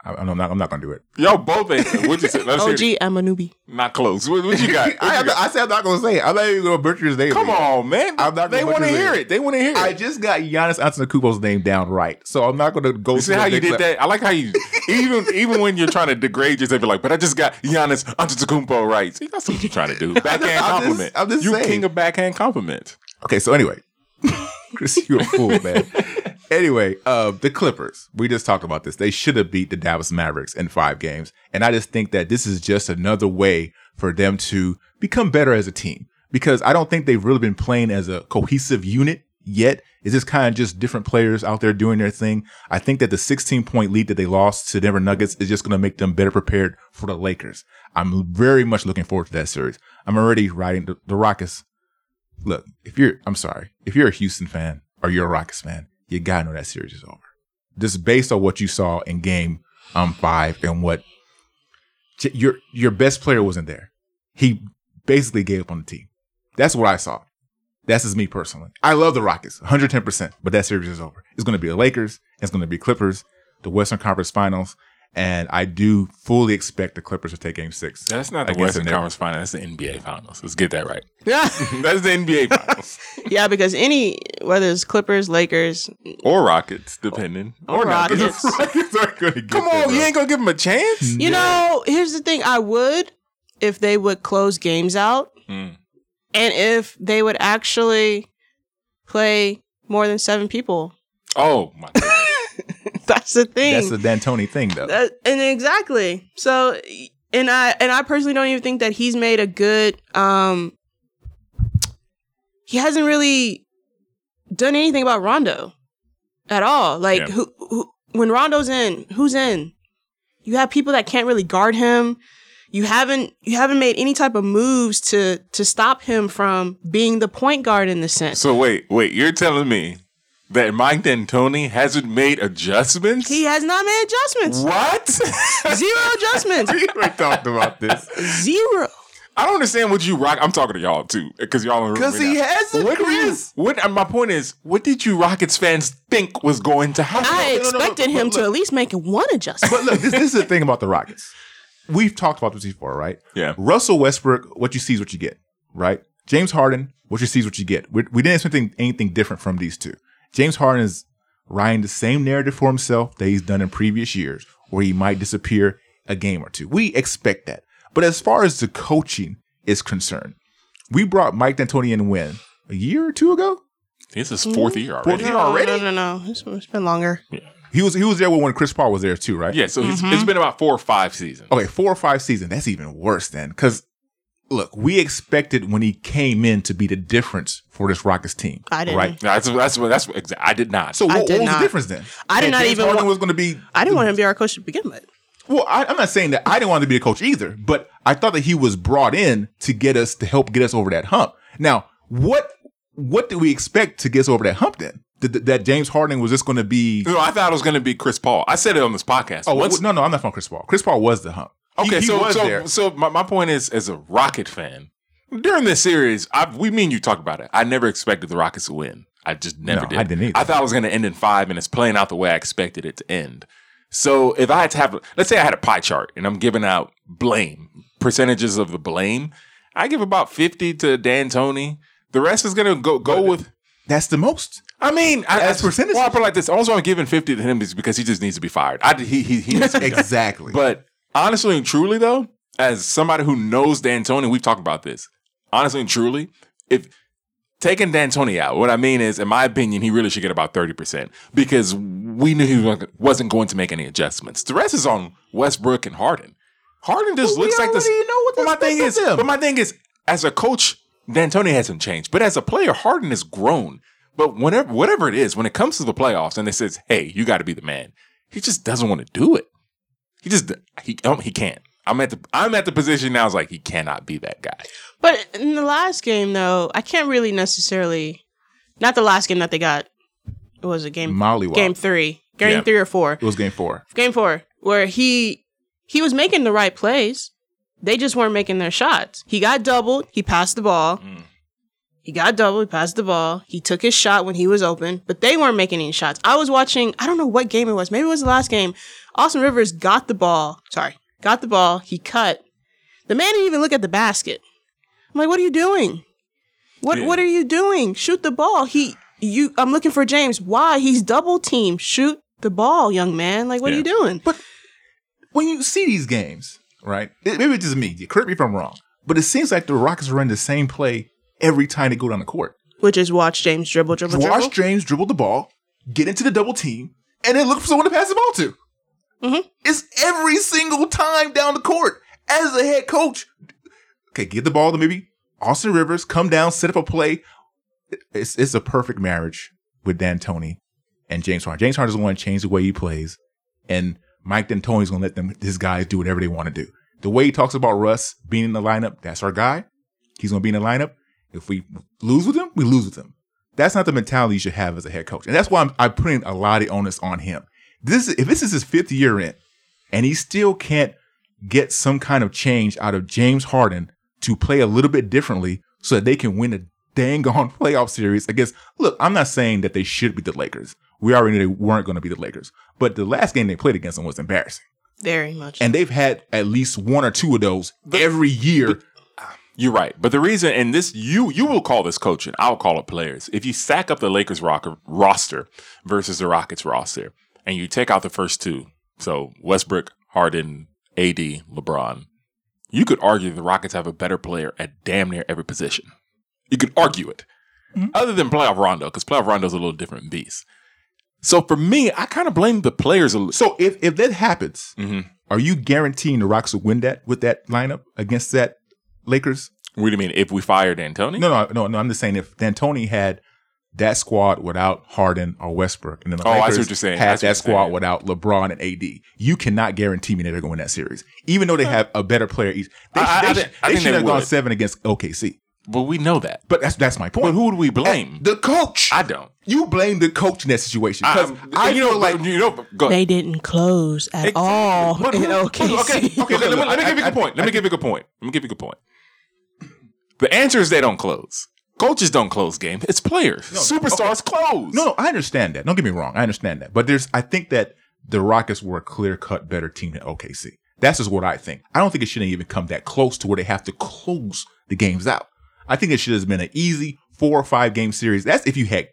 I, I'm not. I'm not gonna do it. Y'all both ain't. What'd you say? Let's hear OG it. Emanubi. Not close. What, what you got? [laughs] What I, you got? I said I'm not gonna say it. I'm not even gonna butcher his name. Come again. on, man. I'm not they want to hear it. it. They want to hear it. I just got Giannis Antetokounmpo's name down right, so I'm not gonna go. You see through how the you big did le- that? I like how you even even when you're trying to degrade yourself, you're like, but I just got Giannis Antetokounmpo right. See, that's what you're trying to do. [laughs] Backhand I'm just- compliment. I'm just you saying. king of backhand compliment. Okay, so anyway, [laughs] Chris, you're a fool, man. Anyway, uh, the Clippers. We just talked about this. They should have beat the Dallas Mavericks in five games, and I just think that this is just another way for them to become better as a team. Because I don't think they've really been playing as a cohesive unit yet. It's just kind of just different players out there doing their thing. I think that the 16 point lead that they lost to Denver Nuggets is just going to make them better prepared for the Lakers. I'm very much looking forward to that series. I'm already riding the, the Rockets look, if you're, I'm sorry, if you're a Houston fan or you're a Rockets fan, you gotta know that series is over. Just based on what you saw in game um five and what your your best player wasn't there. He basically gave up on the team. That's what I saw. That's just me personally. I love the Rockets, 110%, but that series is over. It's going to be the Lakers. It's going to be Clippers, the Western Conference Finals, and I do fully expect the Clippers to take Game Six. That's not the against Western the Conference Finals. That's the NBA Finals. Let's get that right. Yeah. [laughs] That's the NBA Finals [laughs] yeah, because any whether it's Clippers, Lakers, or Rockets, depending. Or not. Rockets. The [laughs] Rockets aren't going to get Come on, you ain't gonna give them a chance. you know, here's the thing: I would if they would close games out, Mm. and if they would actually play more than seven people. Oh my God. [laughs] That's the thing. That's the D'Antoni thing, though. That, and exactly. So, and I and I personally don't even think that he's made a good. um He hasn't really done anything about Rondo at all. Like, Yeah. who, who when Rondo's in, who's in? You have people that can't really guard him. You haven't you haven't made any type of moves to to stop him from being the point guard in the sense. So wait, wait. You're telling me that Mike D'Antoni hasn't made adjustments? he has not made adjustments. what? [laughs] Zero adjustments. [laughs] we talked about this. Zero. I don't understand what you rock. I'm talking to y'all too, because y'all don't Because he now. has it, What do you? Chris. What? uh, My point is, what did you Rockets fans think was going to happen? I no, no, no, expected but him to look- at least make one adjustment. But look, this, this is the thing about the Rockets. We've talked about this before, right? Yeah. Russell Westbrook, what you see is what you get, right? James Harden, what you see is what you get. We, we didn't expect anything, anything different from these two. James Harden is writing the same narrative for himself that he's done in previous years, where he might disappear a game or two. We expect that. But as far as the coaching is concerned, we brought Mike D'Antoni in when? A year or two ago? This is fourth mm-hmm. year already. Fourth year no, already? no, no, no. It's, it's been longer. Yeah. He was he was there when Chris Paul was there too, right? Yeah, so it's, mm-hmm. it's been about four or five seasons. Okay, four or five seasons. That's even worse then. Because look, we expected when he came in to be the difference for this Rockets team. I didn't. Right. That's that's what that's what exa- I did not. So I what, did what was not. the difference then? I did And not James even Harden want- was going to be. I didn't want him to be our coach to begin with. Well, I, I'm not saying that I didn't want him to be a coach either, but I thought that he was brought in to get us to help get us over that hump. Now, what what did we expect to get us over that hump then? That, that James Harden was just going to be? no, I thought it was going to be Chris Paul. I said it on this podcast. Oh Once- no, no, I'm not from Chris Paul. Chris Paul was the hump. He- Okay, he so was so there. so my, my point is, as a Rocket fan, during this series, I we mean you talk about it. I never expected the Rockets to win. I just never No, did. I didn't either. I thought it was going to end in five, and it's playing out the way I expected it to end. So if I had to have, let's say I had a pie chart, and I'm giving out blame percentages of the blame, I give about fifty to D'Antoni. The rest is going to go go with That's the most. I mean, I, As percentage- well, I put like this. Reason I'm giving 50 to him is because he just needs to be fired. I, he, he, he needs to be [laughs] Exactly. But honestly and truly, though, as somebody who knows D'Antoni, we've talked about this. Honestly and truly, if taking D'Antoni out, what I mean is, in my opinion, he really should get about 30% because we knew he wasn't going to make any adjustments. The rest is on Westbrook and Harden. Harden just But we looks like this. know what but my thing is, them. but my thing is, as a coach, D'Antoni hasn't changed. But as a player, Harden has grown. But whenever, whatever it is, when it comes to the playoffs and it says, "Hey, you got to be the man," he just doesn't want to do it. He just he um, he can't. I'm at the I'm at the position now. It's like he cannot be that guy. But in the last game, though, I can't really necessarily. Not the last game that they got. It was a game. Mollywop. Game three. Game Yeah. three or four. It was game four. Game four, where he he was making the right plays. They just weren't making their shots. He got doubled. He passed the ball. He got doubled. He passed the ball. He took his shot when he was open, but they weren't making any shots. I was watching. I don't know what game it was. Maybe it was the last game. Austin Rivers got the ball. Sorry, got the ball. He cut. The man didn't even look at the basket. I'm like, what are you doing? What Yeah. What are you doing? Shoot the ball. He you. I'm looking for James. Why? He's double team. Shoot the ball, young man. Like, what Yeah. are you doing? But when you see these games, right? it- maybe it's just me. Correct me if I'm wrong. But it seems like the Rockets run the same play every time they go down the court. Which is watch James dribble, dribble, Watch dribble. James dribble the ball, get into the double team, and then look for someone to pass the ball to. Mhm. It's every single time down the court. As a head coach, okay, give the ball to maybe Austin Rivers, come down, set up a play. It's it's a perfect marriage with D'Antoni and James Harden. James Harden doesn't want to change the way he plays, and Mike D'Antoni's gonna let them his guys do whatever they want to do. The way he talks about Russ being in the lineup, that's our guy. He's gonna be in the lineup. If we lose with him, we lose with him. That's not the mentality you should have as a head coach, and that's why I'm, I'm putting a lot of onus on him. This is, if this is his fifth year in, and he still can't get some kind of change out of James Harden to play a little bit differently so that they can win a dang on [laughs] playoff series against. Look, I'm not saying that they should be the Lakers. We already knew they weren't going to be the Lakers, but the last game they played against them was embarrassing, Very much. and they've had at least one or two of those every year. You're right, but the reason, and this you you will call this coaching, I'll call it players. If you stack up the Lakers rocker, roster versus the Rockets roster, and you take out the first two, so Westbrook, Harden, AD, LeBron, you could argue the Rockets have a better player at damn near every position. You could argue it, other than playoff Rondo, because playoff Rondo's a little different beast. So for me, I kind of blame the players. A little. So if if that happens, Mhm. are you guaranteeing the Rockets will win that with that lineup against that Lakers? What do you mean? If we fired Antony? No, no, no, no. I'm just saying if D'Antoni had that squad without Harden or Westbrook, and then the Oh, I see Lakers what you're saying. I had see what that squad saying. without LeBron and AD, you cannot guarantee me that they're going to win that series, even though they have a better player each. They, I- I- they, I should- think- I they think should they have gone seven against OKC. But we know that. But that's that's my point. But who do we blame? The coach. I don't. you blame the coach in that situation because Um, I, you know, like you know, go. they didn't close at Exactly. all But in OKC. Okay, okay, okay. Let me, let me I- give you a good point. Let I- me give you a good point. Let me give you a good point. The answer is they don't close. Coaches don't close games. It's players. Superstars close. No, no, I understand that. Don't get me wrong. I understand that. But there's, I think that the Rockets were a clear cut better team than OKC. That's just what I think. I don't think it shouldn't even come that close to where they have to close the games out. I think it should have been an easy four or five game series. That's if you had.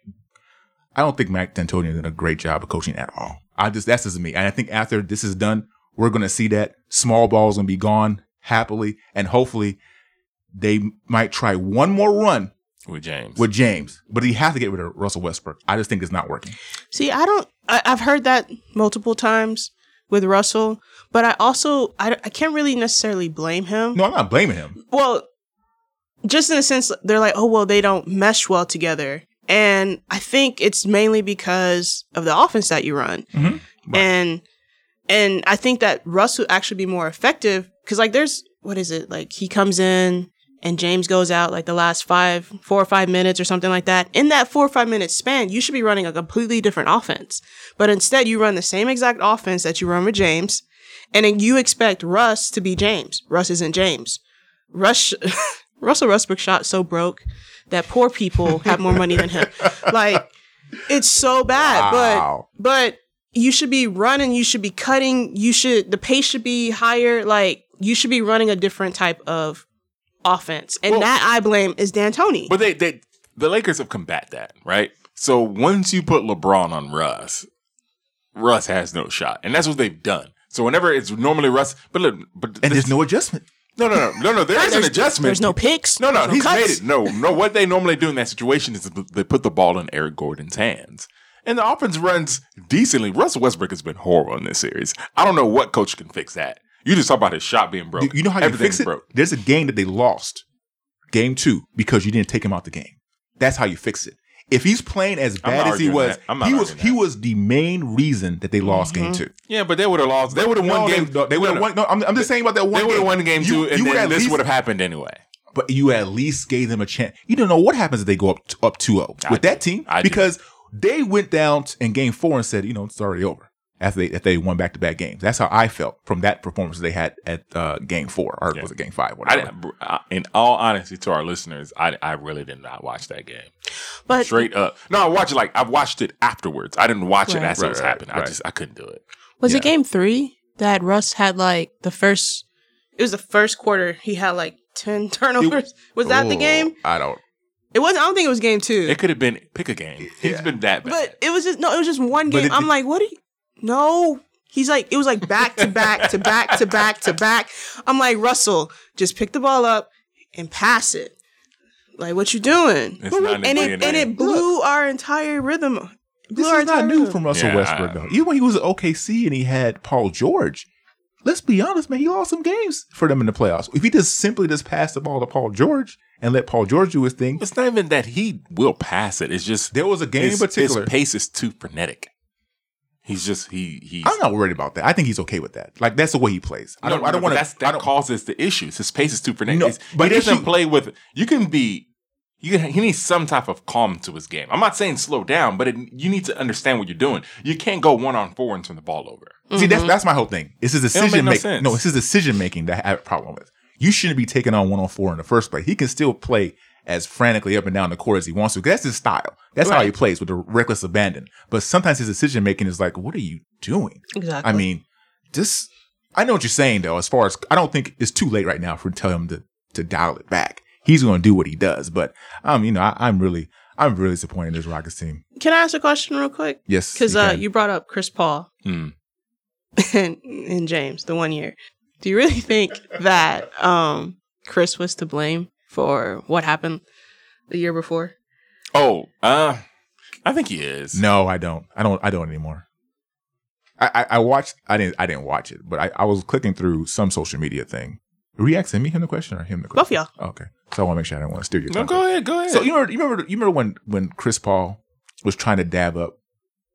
I don't think Mike D'Antoni did a great job of coaching at all. I just that's just me. And I think after this is done, we're gonna see that small ball's gonna be gone happily, and hopefully they might try one more run With James. with James, but he has to get rid of Russell Westbrook. I just think it's not working. See, I don't. I, I've heard that multiple times with Russell, but I also I, I can't really necessarily blame him. No, I'm not blaming him. Well, just in a sense, they're like, oh well, they don't mesh well together, and I think it's mainly because of the offense that you run, Mhm. Right. and and I think that Russ would actually be more effective because like there's what is it like he comes in and James goes out like the last five, four or five minutes or something like that. In that four or five minute span, you should be running a completely different offense. But instead, you run the same exact offense that you run with James, and then you expect Russ to be James. Russ isn't James. Russ, [laughs] Russell Westbrook shot so broke that poor people have more money than him. [laughs] Like, it's so bad. Wow. But but you should be running, you should be cutting, you should the pace should be higher. Like you should be running a different type of offense. And Well- that I blame is D'Antoni. But they, they the Lakers have combat that, right? So once you put LeBron on Russ, Russ has no shot, and that's what they've done. So whenever it's normally Russ, but look, but And this- there's no adjustment. no, no, no, no, no. There is an adjustment. There's no picks. No, no, there's he's cuts. made it. No, no. What they normally do in that situation is they put the ball in Eric Gordon's hands, and the offense runs decently. Russell Westbrook has been horrible in this series. I don't know what coach can fix that. You just talk about his shot being broke. You- You know how you Everything's fix it? broke. There's a game that they lost, game two, because you didn't take him out the game. That's how you fix it. If he's playing as bad as he was. I'm not he was arguing he was the main reason that they lost game mm-hmm. two. Yeah, but they would have lost. They would have won No, game. They, no, they would have no, won. No, I'm, I'm just saying about that one. They would have game. won game You- two, and you then this would have happened anyway. But you at least gave them a chance. You don't know what happens if they go up up 2-0 I with do. that team I do. because they went down t- in game four and said, you know, it's already over after they if they won back to back games. That's how I felt from that performance they had at uh, game four or Yeah. was it game five? I, Whatever. didn't- in all honesty, to our listeners, I, I really did not watch that game. But Straight up, no, I watched it like I watched it afterwards. I didn't watch it Right. as it was right, happening. I just I couldn't do it. was Yeah. it game three that Russ had like the first? It was the first quarter. He had like ten [laughs] turnovers. was that the Oh, game? I don't. It wasn't. I don't think it was game two. It could have been pick a game. He's Yeah. been that bad. But it was just no. It was just one game. it- I'm like, what? Are you, no. He's like, it was like back to back to back to back to back. I'm like, Russell, just pick the ball up and pass it. Like, what you doing? It's not in and it DNA. and it blew our entire rhythm. Blew This is not new rhythm. from Russell Yeah, Westbrook though. Even when he was at OKC and he had Paul George. Let's be honest, man. He lost some games for them in the playoffs. If he just simply just passed the ball to Paul George and let Paul George do his thing, it's not even that he will pass it. It's just there was a game his, in particular. His pace is too frenetic. He's just he he's. I'm not worried about that. I think he's okay with that. Like that's the way he plays. I don't. No, I don't no, but want that's- to. That causes the issues. His pace is too frenetic. No, but he doesn't issue- play with. You can be. You can, he needs some type of calm to his game. I'm not saying slow down, but it, you need to understand what you're doing. You can't go one on four and turn the ball over. See, that's mm-hmm. that's my whole thing. It's his don't make decision no making. sense. No, it's his decision making that I have a problem with. You shouldn't be taking on one on four in the first place. He can still play as frantically up and down the court as he wants to. That's his style. That's how he plays with the reckless abandon. But sometimes his decision making is like, what are you doing? Exactly. I mean, just I know what you're saying though. As far as I don't think it's too late right now for tell him to to dial it back. He's going to do what he does. But um, you know, I, I'm really I'm really disappointed in this Rockets team. Can I ask a question real quick? Yes, Because you uh, you brought up Chris Paul Hmm. [laughs] and, and James the one year. Do you really think that um, Chris was to blame for what happened the year before? Oh, uh, I think he is. No, I don't. I don't. I don't anymore. I, I, I watched. I didn't. I didn't watch it, but I, I was clicking through some social media thing. Were you me him the question or him the Both question? of y'all. Okay, so I want to make sure I don't want to steer your. No, thunder. go ahead. Go ahead. So you remember? You remember? You remember when when Chris Paul was trying to dab up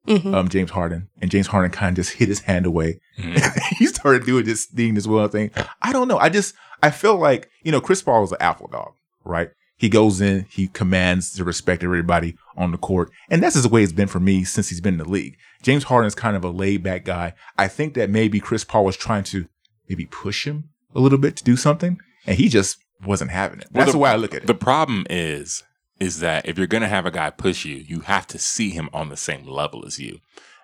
Mhm. um James Harden, and James Harden kind of just hit his hand away. Mhm. [laughs] he started doing this thing, this well thing. I don't know. I just I feel like you know Chris Paul is an alpha dog, right? He goes in, he commands the respect of everybody on the court, and that's just the way it's been for me since he's been in the league. James Harden is kind of a laid back guy. I think that maybe Chris Paul was trying to maybe push him a little bit to do something, and he just wasn't having it. Well, That's the- the way I look at it. The problem is, is that if you're going to have a guy push you, you have to see him on the same level as you.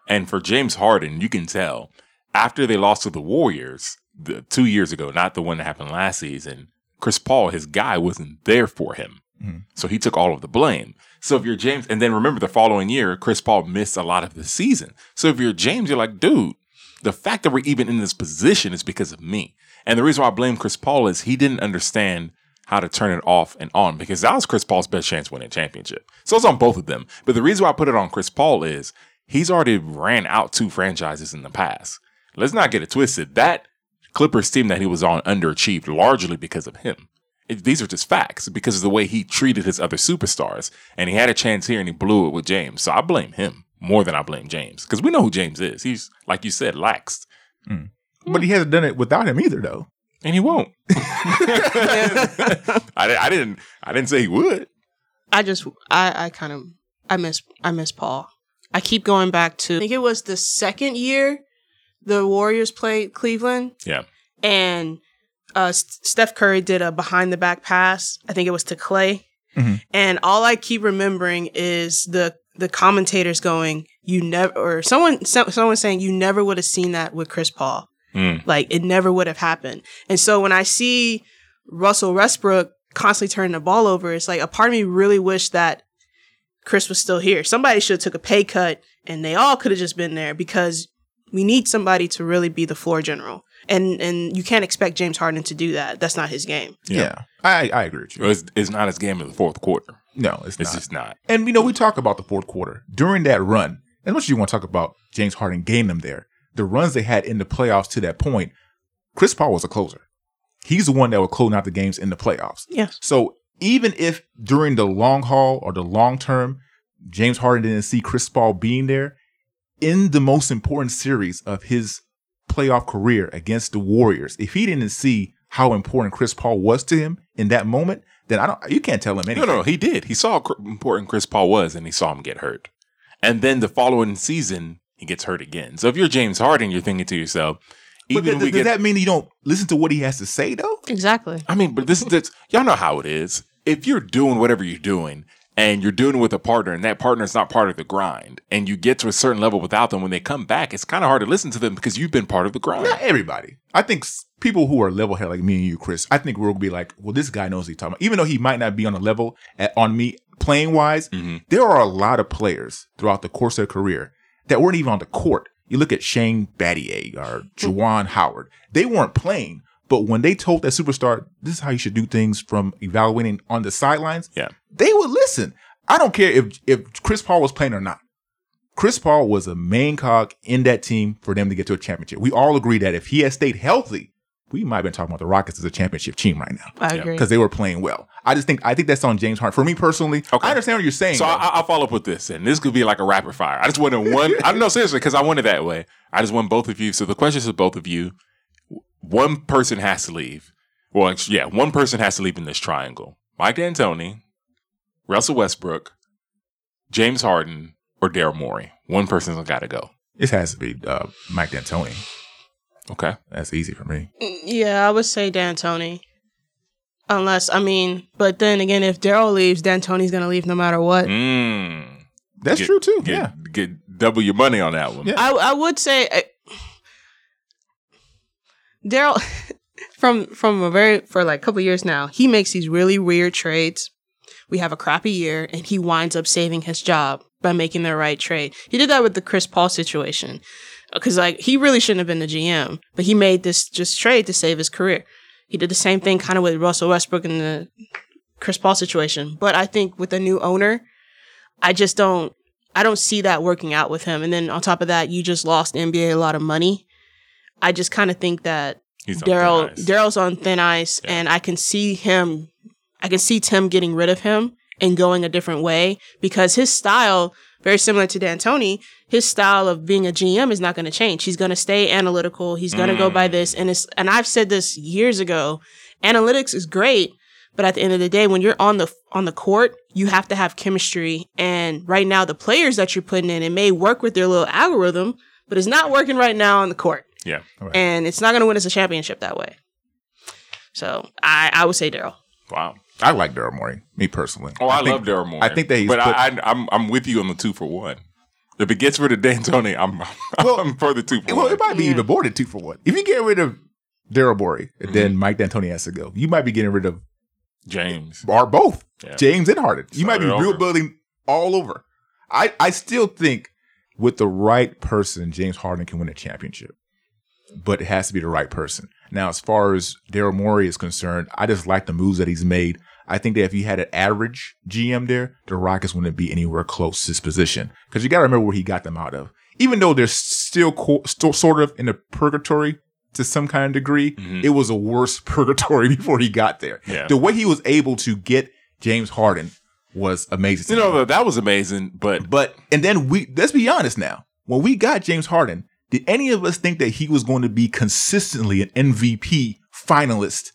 And for James Harden, you can tell after they lost to the Warriors the, two years ago, not the one that happened last season, Chris Paul, his guy, wasn't there for him. Mhm. So he took all of the blame. So if you're James, and then remember the following year, Chris Paul missed a lot of the season. So if you're James, you're like, dude, the fact that we're even in this position is because of me. And the reason why I blame Chris Paul is he didn't understand how to turn it off and on because that was Chris Paul's best chance winning a championship. So it's on both of them. But the reason why I put it on Chris Paul is he's already ran out two franchises in the past. Let's not get it twisted. That Clippers team that he was on underachieved largely because of him. It, these are just facts because of the way he treated his other superstars. And he had a chance here and he blew it with James. So I blame him more than I blame James because we know who James is. He's, like you said, laxed. Hmm. but he hasn't done it without him either, though. And he won't. [laughs] [laughs] I, I didn't. I didn't say he would. I just I I kind of I miss I miss Paul. I keep going back to I think it was the second year the Warriors played Cleveland Yeah. and uh, Steph Curry did a behind the back pass. I think it was to Clay, Mhm. and all I keep remembering is the the commentators going, "You never," or someone so, someone saying, "You never would have seen that with Chris Paul. Mm. Like it never would have happened." And so when I see Russell Westbrook constantly turning the ball over. It's like a part of me really wish that Chris was still here. Somebody should have took a pay cut and they all could have just been there because we need somebody to really be the floor general. And and you can't expect James Harden to do that. That's not his game. Yeah, I I agree with you. It's, it's not his game in the fourth quarter. No, it's, not It's not. just not. And you know, we talk about the fourth quarter during that run. As much as you want to talk about James Harden getting them there, the runs they had in the playoffs to that point, Chris Paul was a closer. He's the one that was closing out the games in the playoffs. Yes. So even if during the long haul or the long term, James Harden didn't see Chris Paul being there, in the most important series of his playoff career against the Warriors, if he didn't see how important Chris Paul was to him in that moment, then I don't. You can't tell him anything. no, no, he did. He saw how important Chris Paul was, and he saw him get hurt. And then the following season, he gets hurt again. So if you're James Harden, you're thinking to yourself, But even th- when we does get, that mean you don't listen to what he has to say though? Exactly. I mean, but this is this, y'all know how it is. If you're doing whatever you're doing and you're doing it with a partner and that partner is not part of the grind and you get to a certain level without them, when they come back, it's kind of hard to listen to them because you've been part of the grind. Not everybody. I think people who are level headed like me and you, Chris, I think we'll be like, well, this guy knows what he's talking about. Even though he might not be on a level at, on me playing wise, mm-hmm. there are a lot of players throughout the course of their career that weren't even on the court. You look at Shane Battier or [laughs] Juwan Howard. They weren't playing, but when they told that superstar, this is how you should do things from evaluating on the sidelines, Yeah. they would listen. I don't care if if Chris Paul was playing or not. Chris Paul was a main cog in that team for them to get to a championship. We all agree that if he had stayed healthy, we might have been talking about the Rockets as a championship team right now I agree. because they were playing well. I just think I think that's on James Harden. For me personally, Okay. I understand what you're saying. So though. I, I'll follow up with this, and this could be like a rapid fire. I just wanted one. I don't know seriously because I want it that way. I just want both of you. So the question is, to both of you, one person has to leave. Well, yeah, one person has to leave in this triangle: Mike D'Antoni, Russell Westbrook, James Harden, or Daryl Morey. One person's got to go. this has to be uh, Mike D'Antoni. Okay. That's easy for me. Yeah, I would say D'Antoni. Unless I mean, but then again, if Daryl leaves, D'Antoni's gonna leave no matter what. Mm. That's Get- true too. Get, yeah. get double your money on that one. Yeah. I I would say uh, Daryl [laughs] from from a very for like a couple years now, he makes these really weird trades. We have a crappy year, and he winds up saving his job by making the right trade. He did that with the Chris Paul situation because like he really shouldn't have been the GM, but he made this just trade to save his career. He did the same thing kind of with Russell Westbrook and the Chris Paul situation. But I think with a new owner, I just don't I don't see that working out with him. And then on top of that, you just lost NBA a lot of money. I just kind of think that He's on thin Daryl. Daryl's on thin ice, Yeah. and I can see him. I can see Tim getting rid of him and going a different way because his style, very similar to D'Antoni, his style of being a GM is not going to change. He's going to stay analytical. He's going to go Mm. by this, and it's and I've said this years ago. Analytics is great, but at the end of the day, when you're on the on the court, you have to have chemistry. And right now, the players that you're putting in, it may work with their little algorithm, but it's not working right now on the court Yeah. and it's not going to win us a championship that way. So I, I would say Daryl. Wow. I like Daryl Morey, me personally. Oh, I, think- love Daryl Morey. I think that he's but put- I, I, I'm I'm with you on the two for one. If it gets rid of D'Antoni, I'm Well, I'm for the two for well, one. Well, it might be Yeah. even more than two for one. If you get rid of Daryl Morey, Mm-hmm. then Mike D'Antoni has to go, you might be getting rid of James. or both Yeah. James and Harden. You might be it over. rebuilding all over. I, I still think with the right person, James Harden can win a championship, but it has to be the right person. Now, as far as Daryl Morey is concerned, I just like the moves that he's made. I think that if you had an average GM there, the Rockets wouldn't be anywhere close to his position because you got to remember where he got them out of. Even though they're still, co- still sort of in a purgatory to some kind of degree, mm-hmm. it was a worse [laughs] purgatory before he got there. Yeah. The way he was able to get James Harden was amazing. You know that, that was amazing, but But and then we let's be honest now. When we got James Harden, did any of us think that he was going to be consistently an MVP finalist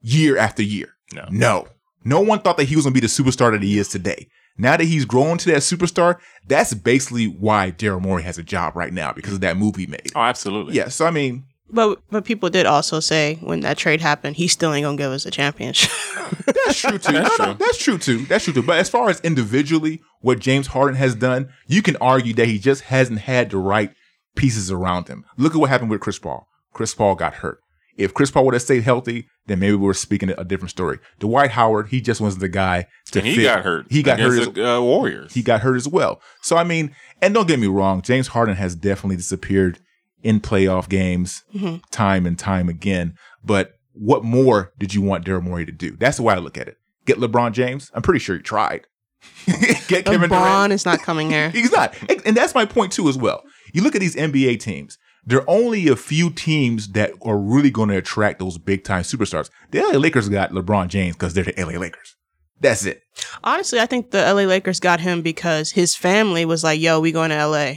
year after year? No. No. No one thought that he was going to be the superstar that he is today. Now that he's grown to that superstar, that's basically why Daryl Morey has a job right now because of that move he made. oh, absolutely. Yeah, so I mean, But but people did also say when that trade happened, he still ain't gonna give us a championship. [laughs] That's true too. That's No, no, true. that's true too. That's true too. But as far as individually, what James Harden has done, you can argue that he just hasn't had the right pieces around him. Look at what happened with Chris Paul. Chris Paul got hurt. If Chris Paul would have stayed healthy, then maybe we're speaking a different story. Dwight Howard, he just wasn't the guy to And he fit. got hurt. He got hurt. As, the uh, Warriors. he got hurt as well. So I mean, and don't get me wrong, James Harden has definitely disappeared in playoff games Mhm. time and time again. But what more did you want Daryl Morey to do? That's the way I look at it. Get LeBron James. I'm pretty sure he tried. [laughs] Get Kevin Durant. LeBron is not coming here. [laughs] He's not. And, that's my point too as well. You look at these NBA teams. There are only a few teams that are really going to attract those big time superstars. The LA Lakers got LeBron James because they're the LA Lakers. That's it. Honestly, I think the LA Lakers got him because his family was like, "Yo, we going to LA."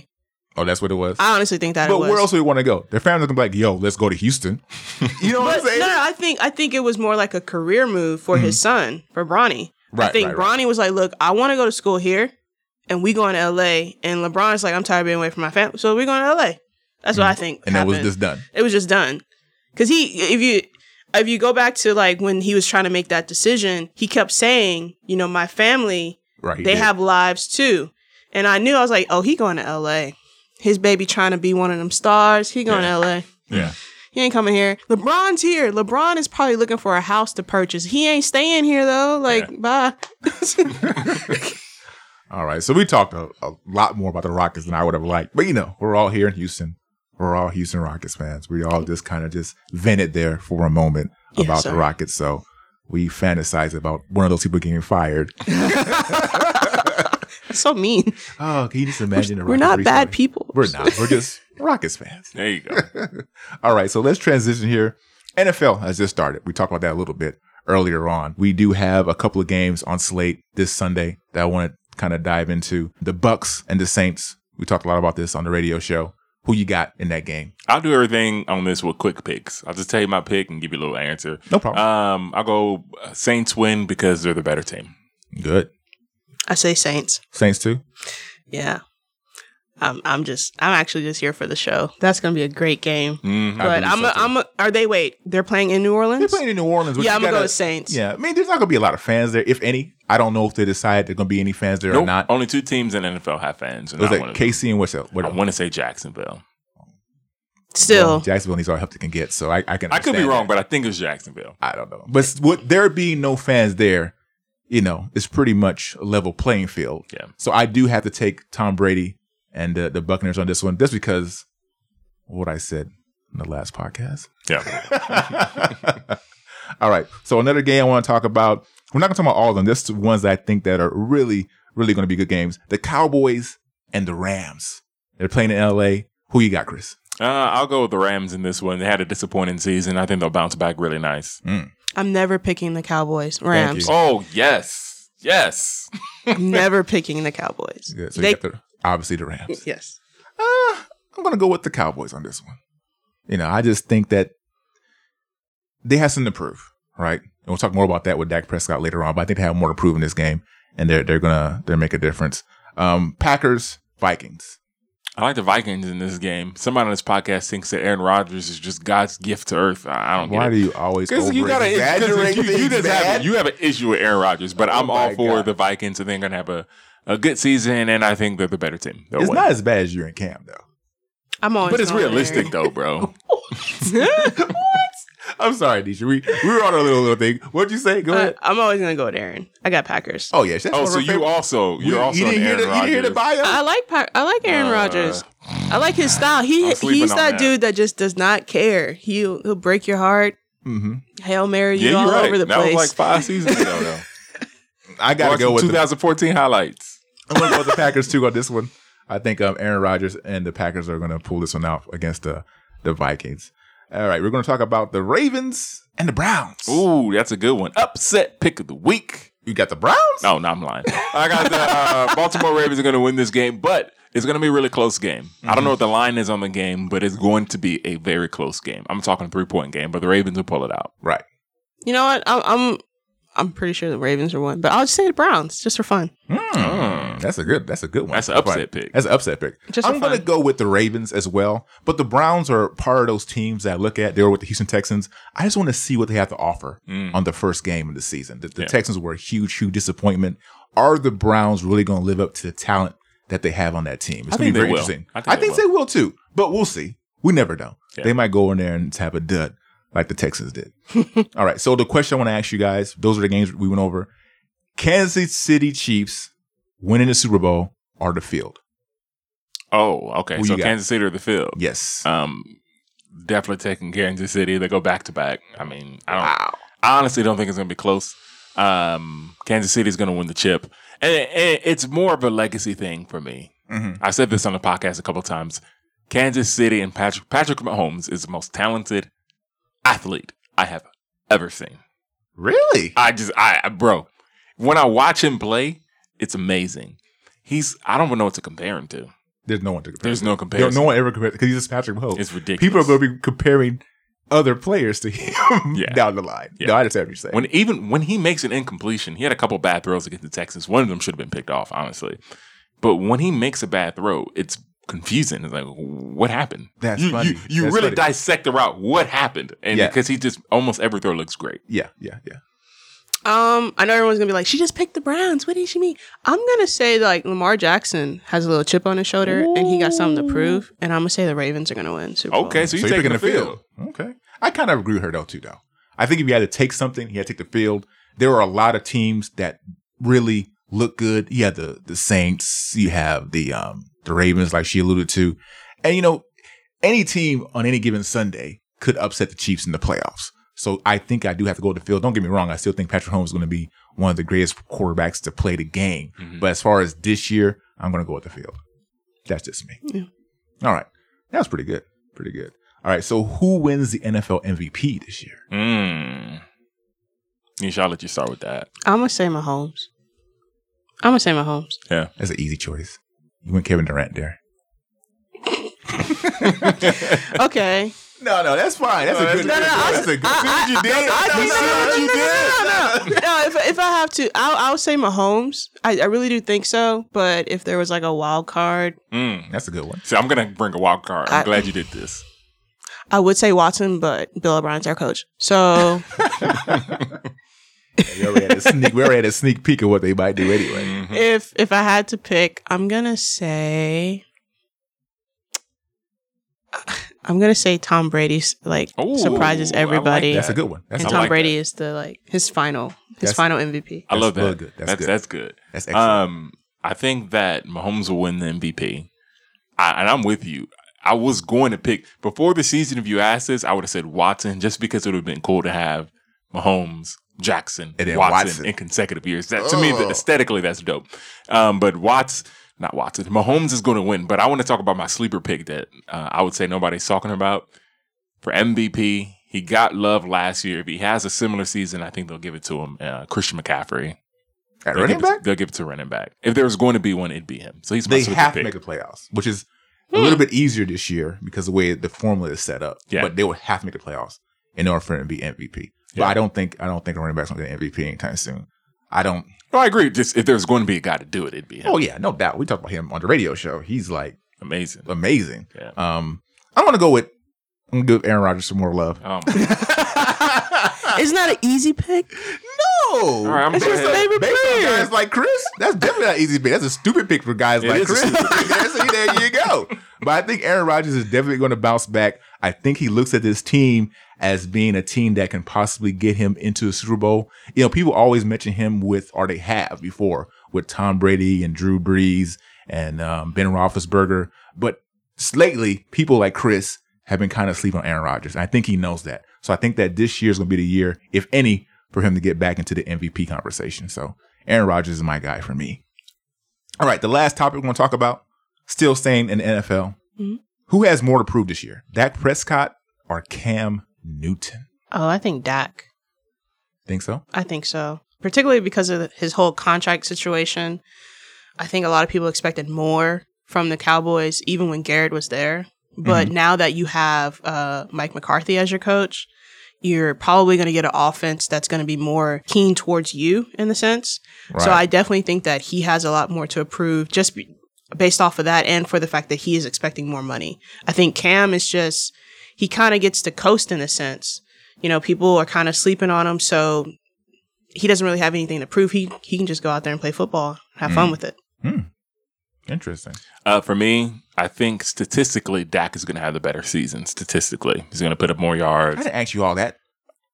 Oh, that's what it was. I honestly think that but it was. where else do we want to go? Their family's gonna be like, "Yo, let's go to Houston." [laughs] you know what But I'm saying? no, no, I think I think it was more like a career move for his mm-hmm. son, for Bronny. I think right, right. Bronny was like, "Look, I want to go to school here, and we going to LA." And LeBron's like, "I'm tired of being away from my family, so we going to LA." That's what I think. Mm. and that was happened. just done. it was just done because he if you if you go back to like when he was trying to make that decision he kept saying you know my family Right. they did. have lives too and i knew i was like oh he going to la his baby trying to be one of them stars he going Yeah. to la yeah. Ain't coming here lebron's here lebron is probably looking for a house to purchase he ain't staying here though like bye [laughs] All right. So we talked a, a lot more about the Rockets than I would have liked. But you know, we're all here in Houston. We're all Houston Rockets fans. We all just kind of just vented there for a moment Yes, about sir. the Rockets. So we fantasize about one of those people getting fired. That's [laughs] [laughs] so mean Oh, can you just imagine? the we're Rockets not bad people We're not. We're just Rockets fans. There you go. [laughs] All right, so let's transition here. NFL has just started. We talked about that a little bit earlier on. We do have a couple of games on slate this Sunday that I want to kind of dive into. The Bucs and the Saints. We talked a lot about this on the radio show. Who you got in that game? I'll do everything on this with quick picks. I'll just tell you my pick and give you a little answer. No problem. Um, I'll go uh, Saints win because they're the better team. Good. i say saints Saints too. yeah I'm, I'm just I'm actually just here for the show. That's gonna be a great game. Mhm. But I'm so, a, too. I'm a, are they wait, they're playing in New Orleans? They're playing in New Orleans. yeah, I'm gonna go gotta- with Saints. Yeah, I mean, there's not gonna be a lot of fans there, if any. I don't know if they decide there's gonna be any fans there or not. Only two teams in the NFL have fans. And Was I that wanna- KC and what's else? What I want to say Jacksonville. Still, Well, Jacksonville needs all the help they can get, so I, I can. I could be wrong, that. but I think it's Jacksonville. I don't know. But s- with there being no fans there, you know, it's pretty much a level playing field. Yeah. So I do have to take Tom Brady and uh, the Buccaneers on this one, just because what I said in the last podcast. Yeah. [laughs] all right. So another game I want to talk about. We're not going to talk about all of them. Just the ones that I think that are really, really going to be good games. The Cowboys and the Rams. They're playing in L.A. Who you got, Chris? uh, I'll go with the Rams in this one. They had a disappointing season. I think they'll bounce back really nice. I'm never picking the Cowboys. you. Rams. Oh, yes. Yes. I'm [laughs] never picking the Cowboys. Yeah, so They- you got the obviously the Rams. [laughs] yes. Uh, I'm gonna go with the Cowboys on this one. You know, I just think that they have something to prove, right? And we'll talk more about that with Dak Prescott later on. But I think they have more to prove in this game, and they're they're gonna they're make a difference. Um, Packers Vikings. I like the Vikings in this game. Somebody on this podcast thinks that Aaron Rodgers is just God's gift to earth. I I don't Why get do you always Because you got exaggerate you, you things, just have you have an issue with Aaron Rodgers, but I'm Oh all for God. the Vikings. and think they're gonna have a, a good season, and I think they're the better team. They'll It's win. not as bad as you're in camp though. I'm on, but it's realistic there. though, [laughs] bro. What? I'm sorry, Nisha. We we were on a little little thing. What'd you say? Go Uh, ahead. I'm always gonna go with Aaron. I got Packers. Oh yeah, that's oh, one of so you also you're We- also you didn't hear Aaron the, you didn't hear the bio. I like Pa- I like Aaron Uh, Rodgers. I like his style. He he's that, that. dude that just does not care. He'll he'll break your heart. mm-hmm. Hail Mary you Yeah, all you're over the that place. was like five seasons ago, [laughs] though. I gotta Watch go some with the 2014 highlights. I'm gonna go with the Packers too on this one. I think um, Aaron Rodgers and the Packers are gonna pull this one out against the the Vikings. All right, we're gonna talk about the Ravens and the Browns. Ooh, that's a good one. Upset pick of the week. you got the Browns? No, no, I'm lying. [laughs] I got the uh, Baltimore Ravens are going to win this game, but it's going to be a really close game. I don't know what the line is on the game, but it's going to be a very close game. I'm talking a three point game, but the Ravens will pull it out. Right. you know what? I'm I'm I'm pretty sure the Ravens are one, but I'll just say the Browns just for fun. Mm, That's a good. That's a good one. That's an upset pick. That's an upset pick. Just I'm gonna go with the Ravens as well, but the Browns are part of those teams that I look at. They were with the Houston Texans. I just want to see what they have to offer on the first game of the season. The, the Mm. Yeah. Texans were a huge, huge disappointment. Are the Browns really going to live up to the talent that they have on that team? It's I gonna think be very they will. interesting. I I think think, they they will too, but we'll see. We never know. Yeah. They might go in there and have a dud like the Texans did. [laughs] All right. So the question I want to ask you guys, those are the games we went over. Kansas City Chiefs winning the Super Bowl are the field? Oh, okay. Who so? Kansas City or the field? Yes. Um, definitely taking Kansas City. They go back to back. I mean, I don't. I honestly don't think it's gonna be close. Um, Kansas City is gonna win the chip, and, it's more of a legacy thing for me. Mhm. I said this on the podcast a couple times. Kansas City and Patrick Patrick Mahomes is the most talented athlete I have ever seen. Really? I just, I, bro, when I watch him play, it's amazing. He's, I don't even know what to compare him to. There's no one to compare. There's no There- comparison. No one ever compares because he's just Patrick Mahomes. It's ridiculous. People are going to be comparing other players to [laughs] him Yeah. down the line. Yeah. No, I understand what you're saying. When even when he makes an incompletion, he had a couple bad throws against the Texans. One of them should have been picked off, honestly. But when he makes a bad throw, it's confusing. It's like, what happened? That's you, funny. You, you That's really funny. dissect the route. What happened? And Yeah. because he just almost every throw looks great. yeah, yeah, yeah. Um, I know everyone's gonna be like, she just picked the Browns. What did she mean? I'm gonna say like Lamar Jackson has a little chip on his shoulder and he got something to prove. And I'm gonna say the Ravens are gonna win. Super Okay, so So you're you're taking the the field. field. Okay. I kind of agree with her though too though. I think if you had to take something, you had to take the field. There are a lot of teams that really look good. You had the the Saints, you have the um the Ravens like she alluded to. And you know, any team on any given Sunday could upset the Chiefs in the playoffs. So I think I do have to go to the field. Don't get me wrong, I still think Patrick Holmes is going to be one of the greatest quarterbacks to play the game. Mhm. But as far as this year, I'm going to go with the field. That's just me. Yeah. All right. That was pretty good. Pretty good. All right. So who wins the NFL MVP this year? Mm. Nisha, I'll let you start with that. I'm gonna say Mahomes. I'm gonna say Mahomes. Yeah. That's an easy choice. You went Kevin Durant there. [laughs] Okay. No, no, that's fine. That's a good. No, no, I- that's a good. I- I- you did. I You think see no, what no, you no, did? no, no, no. if, if I have to, I'll, I'll say Mahomes. I, I really do think so. But if there was like a wild card, Mm. That's a good one. See, I'm gonna bring a wild card. I'm I- glad you did this. I would say Watson. But Bill O'Brien's our coach, so [laughs] We already had a sneak. We already had a sneak peek of what they might do anyway. Mhm. if if I had to pick, I'm gonna say. I'm gonna say Tom Brady's like Ooh, surprises I like everybody, that. That's a good one. That's and Tom like Brady that. is the like his final his That's- final MVP. I love that. good. That's That's good. that's good. that's excellent. Um, I think that Mahomes will win the MVP, I, and I'm with you. I was going to pick before the season. If you asked this, I would have said Watson, just because it would have been cool to have Mahomes, Jackson, And then Watson, Watson. in consecutive years. That to me, Ugh. aesthetically, that's dope. Um, but Watts, not Watson, Mahomes is going to win. But I want to talk about my sleeper pick that uh, I would say nobody's talking about for MVP. He got love last year. If he has a similar season, I think they'll give it to him. Uh, Christian McCaffrey. At They'll running give it- back, they'll give it to running back. If there was going to be one, it'd be him. So he's they have to make the playoffs, which is a little bit easier this year because the way the formula is set up. Yeah. But they would have to make the playoffs in order for him to be MVP. But Yeah. I don't think I don't think a running back's gonna get MVP anytime soon. I don't. No, I agree. Just if there's going to be a guy to do it, it'd be him. Oh yeah, no doubt. We talked about him on the radio show. He's like Amazing. amazing. Yeah. Um, I'm gonna go with I'm gonna give Aaron Rodgers some more love. Oh [laughs] Isn't that an easy pick? No, All right, I'm it's gonna just go a favorite based on guys like Chris. That's definitely not an easy pick. That's a stupid pick for guys It like Chris. stupid [laughs] pick. Yeah, See, there you go. But I think Aaron Rodgers is definitely going to bounce back. I think he looks at this team as being a team that can possibly get him into a Super Bowl. You know, people always mention him with, or they have before, with Tom Brady and Drew Brees and um, Ben Roethlisberger. But lately, people like Chris have been kind of sleeping on Aaron Rodgers. And I think he knows that. So I think that this year is going to be the year, if any, for him to get back into the MVP conversation. So Aaron Rodgers is my guy for me. All right, the last topic we're going to talk about, still staying in the NFL. Mhm. Who has more to prove this year, Dak Prescott or Cam Newton? Oh, I think Dak. Think so? I think so. Particularly because of his whole contract situation. I think a lot of people expected more from the Cowboys, even when Garrett was there. But now that you have uh, Mike McCarthy as your coach, you're probably going to get an offense that's going to be more keen towards you in the sense. So I definitely think that he has a lot more to approve just be- based off of that and for the fact that he is expecting more money. I think Cam is just, he kind of gets to coast in a sense. You know, people are kind of sleeping on him. So he doesn't really have anything to prove. He, he can just go out there and play football, have fun with it. Interesting. Uh, for me, I think statistically, Dak is going to have the better season. Statistically, he's going to put up more yards. I yards, didn't ask you all that.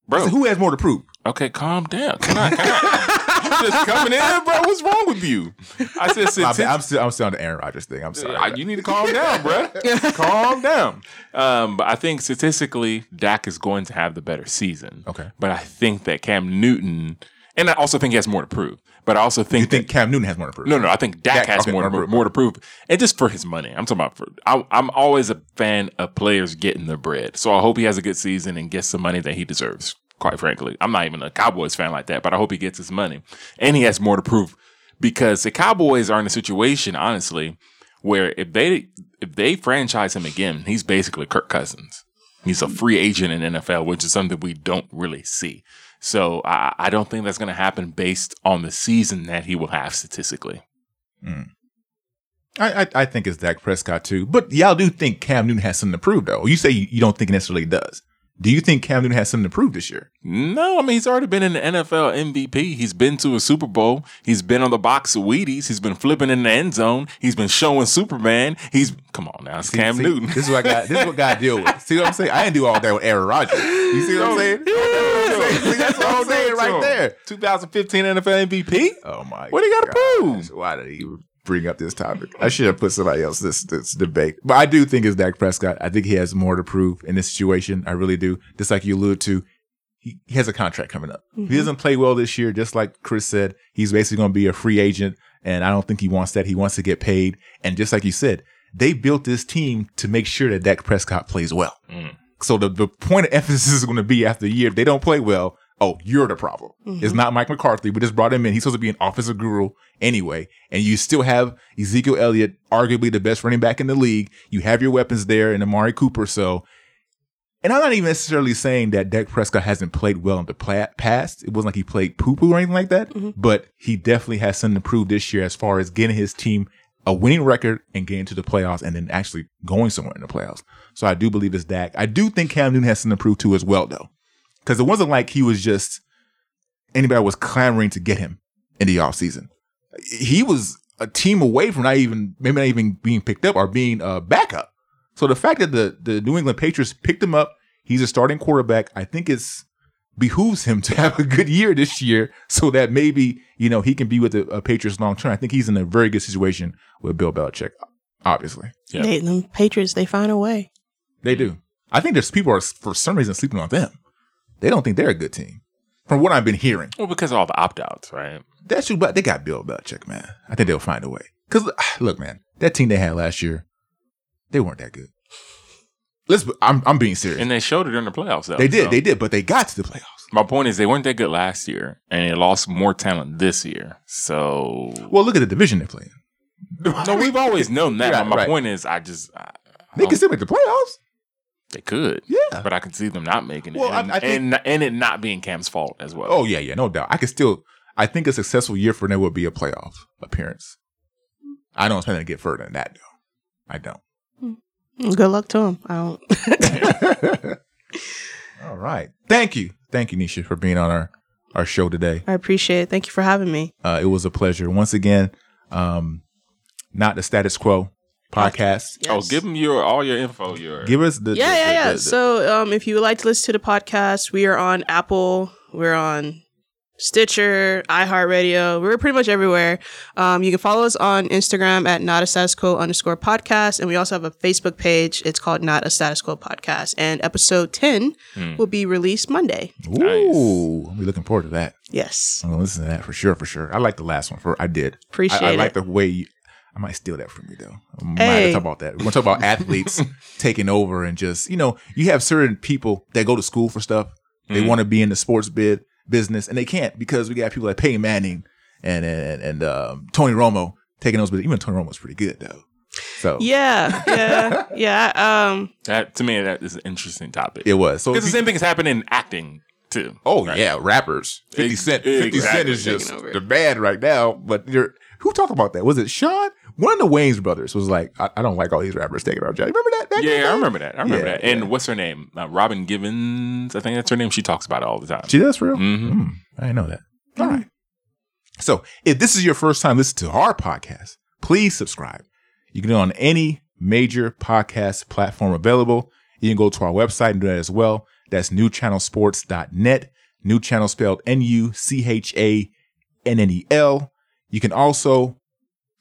bro. Who has more to prove? Okay, calm down. Can I? Can I you [laughs] just coming in, bro. What's wrong with you? I said, My statistically. bad. I'm still I'm still on the Aaron Rodgers thing. I'm sorry. Uh, you need to calm down, bro. [laughs] calm down. Um, but I think statistically, Dak is going to have the better season. Okay. But I think that Cam Newton, and I also think he has more to prove. But I also think, you think that, Cam Newton has more to prove? no, no, I think Dak, Dak, has okay, more, more more, to prove. more to prove, and just for his money. I'm talking about. For, I, I'm always a fan of players getting their bread, so I hope he has a good season and gets the money that he deserves. Quite frankly, I'm not even a Cowboys fan like that, but I hope he gets his money, and he has more to prove because the Cowboys are in a situation, honestly, where if they if they franchise him again, he's basically Kirk Cousins. He's a free agent in NFL, which is something we don't really see. So I, I don't think that's going to happen based on the season that he will have statistically. Hmm. I, I I think it's Dak Prescott too. But y'all do think Cam Newton has something to prove though. You say you, you don't think he necessarily does. Do you think Cam Newton has something to prove this year? No, I mean he's already been in the NFL MVP. He's been to a Super Bowl. He's been on the box of Wheaties. He's been flipping in the end zone. He's been showing Superman. He's come on now, it's Cam See, Newton. This is what I got. This is what God deal with. See what I'm saying? I didn't do all that with Aaron Rodgers. You see what I'm saying? See, that's what I'm saying right there. 2015 NFL MVP. Oh my! What do you gotta prove? Why did he bring up this topic? I should have put somebody else this this debate. But I do think it's Dak Prescott. I think he has more to prove in this situation. I really do. Just like you alluded to, he, he has a contract coming up. If he mm-hmm. doesn't play well this year, just like Chris said, he's basically going to be a free agent. And I don't think he wants that. He wants to get paid. And just like you said, they built this team to make sure that Dak Prescott plays well. Mm. So the, the point of emphasis is going to be after the year, if they don't play well, oh, you're the problem. Mm-hmm. It's not Mike McCarthy. We just brought him in. He's supposed to be an offensive guru anyway. And you still have Ezekiel Elliott, arguably the best running back in the league. You have your weapons there and Amari Cooper. So, and I'm not even necessarily saying that Dak Prescott hasn't played well in the pla- past. It wasn't like he played poo poo or anything like that, mm-hmm. but he definitely has something to prove this year as far as getting his team a winning record and getting to the playoffs and then actually going somewhere in the playoffs. So I do believe it's Dak. I do think Cam Newton has something to prove too as well, though. Because it wasn't like he was just anybody was clamoring to get him in the offseason. He was a team away from not even maybe not even being picked up or being a backup. So the fact that the the New England Patriots picked him up, he's a starting quarterback. I think it's behooves him [laughs] to have a good year this year, so that maybe you know he can be with the uh, Patriots long term. I think he's in a very good situation with Bill Belichick. Obviously, Yeah. They, them Patriots, they find a way. they do. I think there's people are for some reason sleeping on them. They don't think they're a good team, from what I've been hearing. Well, because of all the opt outs, right? That's true, but they got Bill Belichick, man. I think they'll find a way. Because [sighs] look, man, that team they had last year, they weren't that good. Let's. I'm I'm being serious. And they showed it during the playoffs. Though, they did, so. they did, but they got to the playoffs. My point is, they weren't that good last year, and they lost more talent this year. So, Well, look at the division they're playing. no, we've always known [laughs] that. Right, my right. point is, I just I, They can still make the playoffs. They could, Yeah. but I can see them not making it, Well, and, I think- and and it not being Cam's fault as well. Oh yeah, yeah, no doubt. I can still. I think a successful year for them would be a playoff appearance. I don't expect them to get further than that, though. I don't. Good luck to them. I don't. [laughs] All right. Thank you, thank you, Nisha, for being on our our show today. I appreciate it. Thank you for having me. Uh, it was a pleasure once again. Um, not the status quo podcast. Oh, give them your all your info. Your Give us the Yeah, the- yeah, the- yeah. the- the- so, um, if you would like to listen to the podcast, we are on Apple, we're on Stitcher, iHeartRadio. We're pretty much everywhere. Um, you can follow us on Instagram at not a status quo underscore podcast, and we also have a Facebook page. It's called Not a Status Quo Podcast, and episode ten will be released Monday. Ooh, I'm looking forward to that. Yes, I'm gonna listen to that for sure, for sure. I like the last one. For I did Appreciate I, I like the way you, I might steal that from you though. I might have Hey. to talk about that. We're gonna talk about athletes [laughs] taking over and just you know you have certain people that go to school for stuff. They want to be in the sports bid business and they can't because we got people like Peyton Manning and and and um, Tony Romo taking those. But even Tony Romo's pretty good though. So yeah, yeah, [laughs] yeah. Um, that to me that is an interesting topic it was. So because the same thing is happening in acting too. Oh right? yeah, rappers. Fifty Cent. Fifty Cent exactly. is just Taking over. the bad right now. But you're, who talked about that? Was it Sean? One of the Wayans brothers was like, I, I don't like all these rappers taking our job. Remember that? the Yeah, I remember that. I remember Yeah, that. And yeah. what's her name? Uh, Robin Givens. I think that's her name. She talks about it all the time. She does for real. Mhm. Hmm, I didn't know that. All right. So if this is your first time listening to our podcast, please subscribe. You can do it on any major podcast platform available. You can go to our website and do that as well. That's newchannelsports.net. New channel spelled N U C H A N N E L. You can also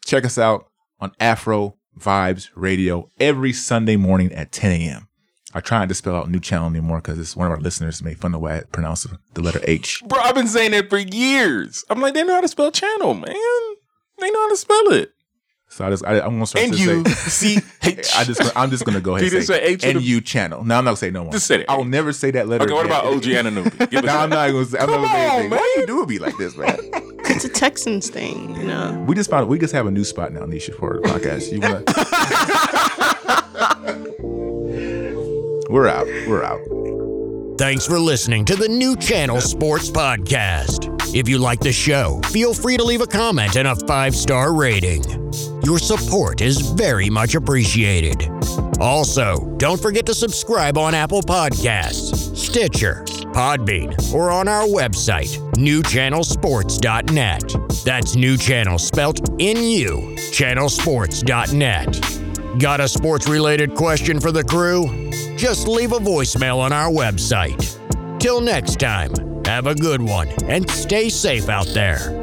check us out on Afro Vibes Radio every Sunday morning at 10 a.m. I tried to spell out new channel anymore because it's one of our listeners made fun of the way I pronounce the letter H. Bro, I've been saying that for years. I'm like, they know how to spell channel, man. They know how to spell it. So I just I, I'm gonna start N to U say. [laughs] C H. [laughs] I just I'm just gonna go ahead He and say H with a- NU channel. No, I'm not gonna say no more. Just say it. I'll never say that letter. Okay, what again. about OG Anunoby? [laughs] Give us No, I'm not gonna say. I'm Come not gonna say on, anything. man. Why you do it be like this, man? It's a Texans thing, you know. We just found we just have a new spot now, Nisha, for the podcast. You wanna? [laughs] We're out. We're out. Thanks for listening to the New Channel Sports Podcast. If you like the show, feel free to leave a comment and a five star rating. Your support is very much appreciated. Also, don't forget to subscribe on Apple Podcasts, Stitcher, Podbean, or on our website, newchannelsports.net. That's new channel spelt N U, channelsports.net. Got a sports related question for the crew? Just leave a voicemail on our website. Till next time, have a good one and stay safe out there.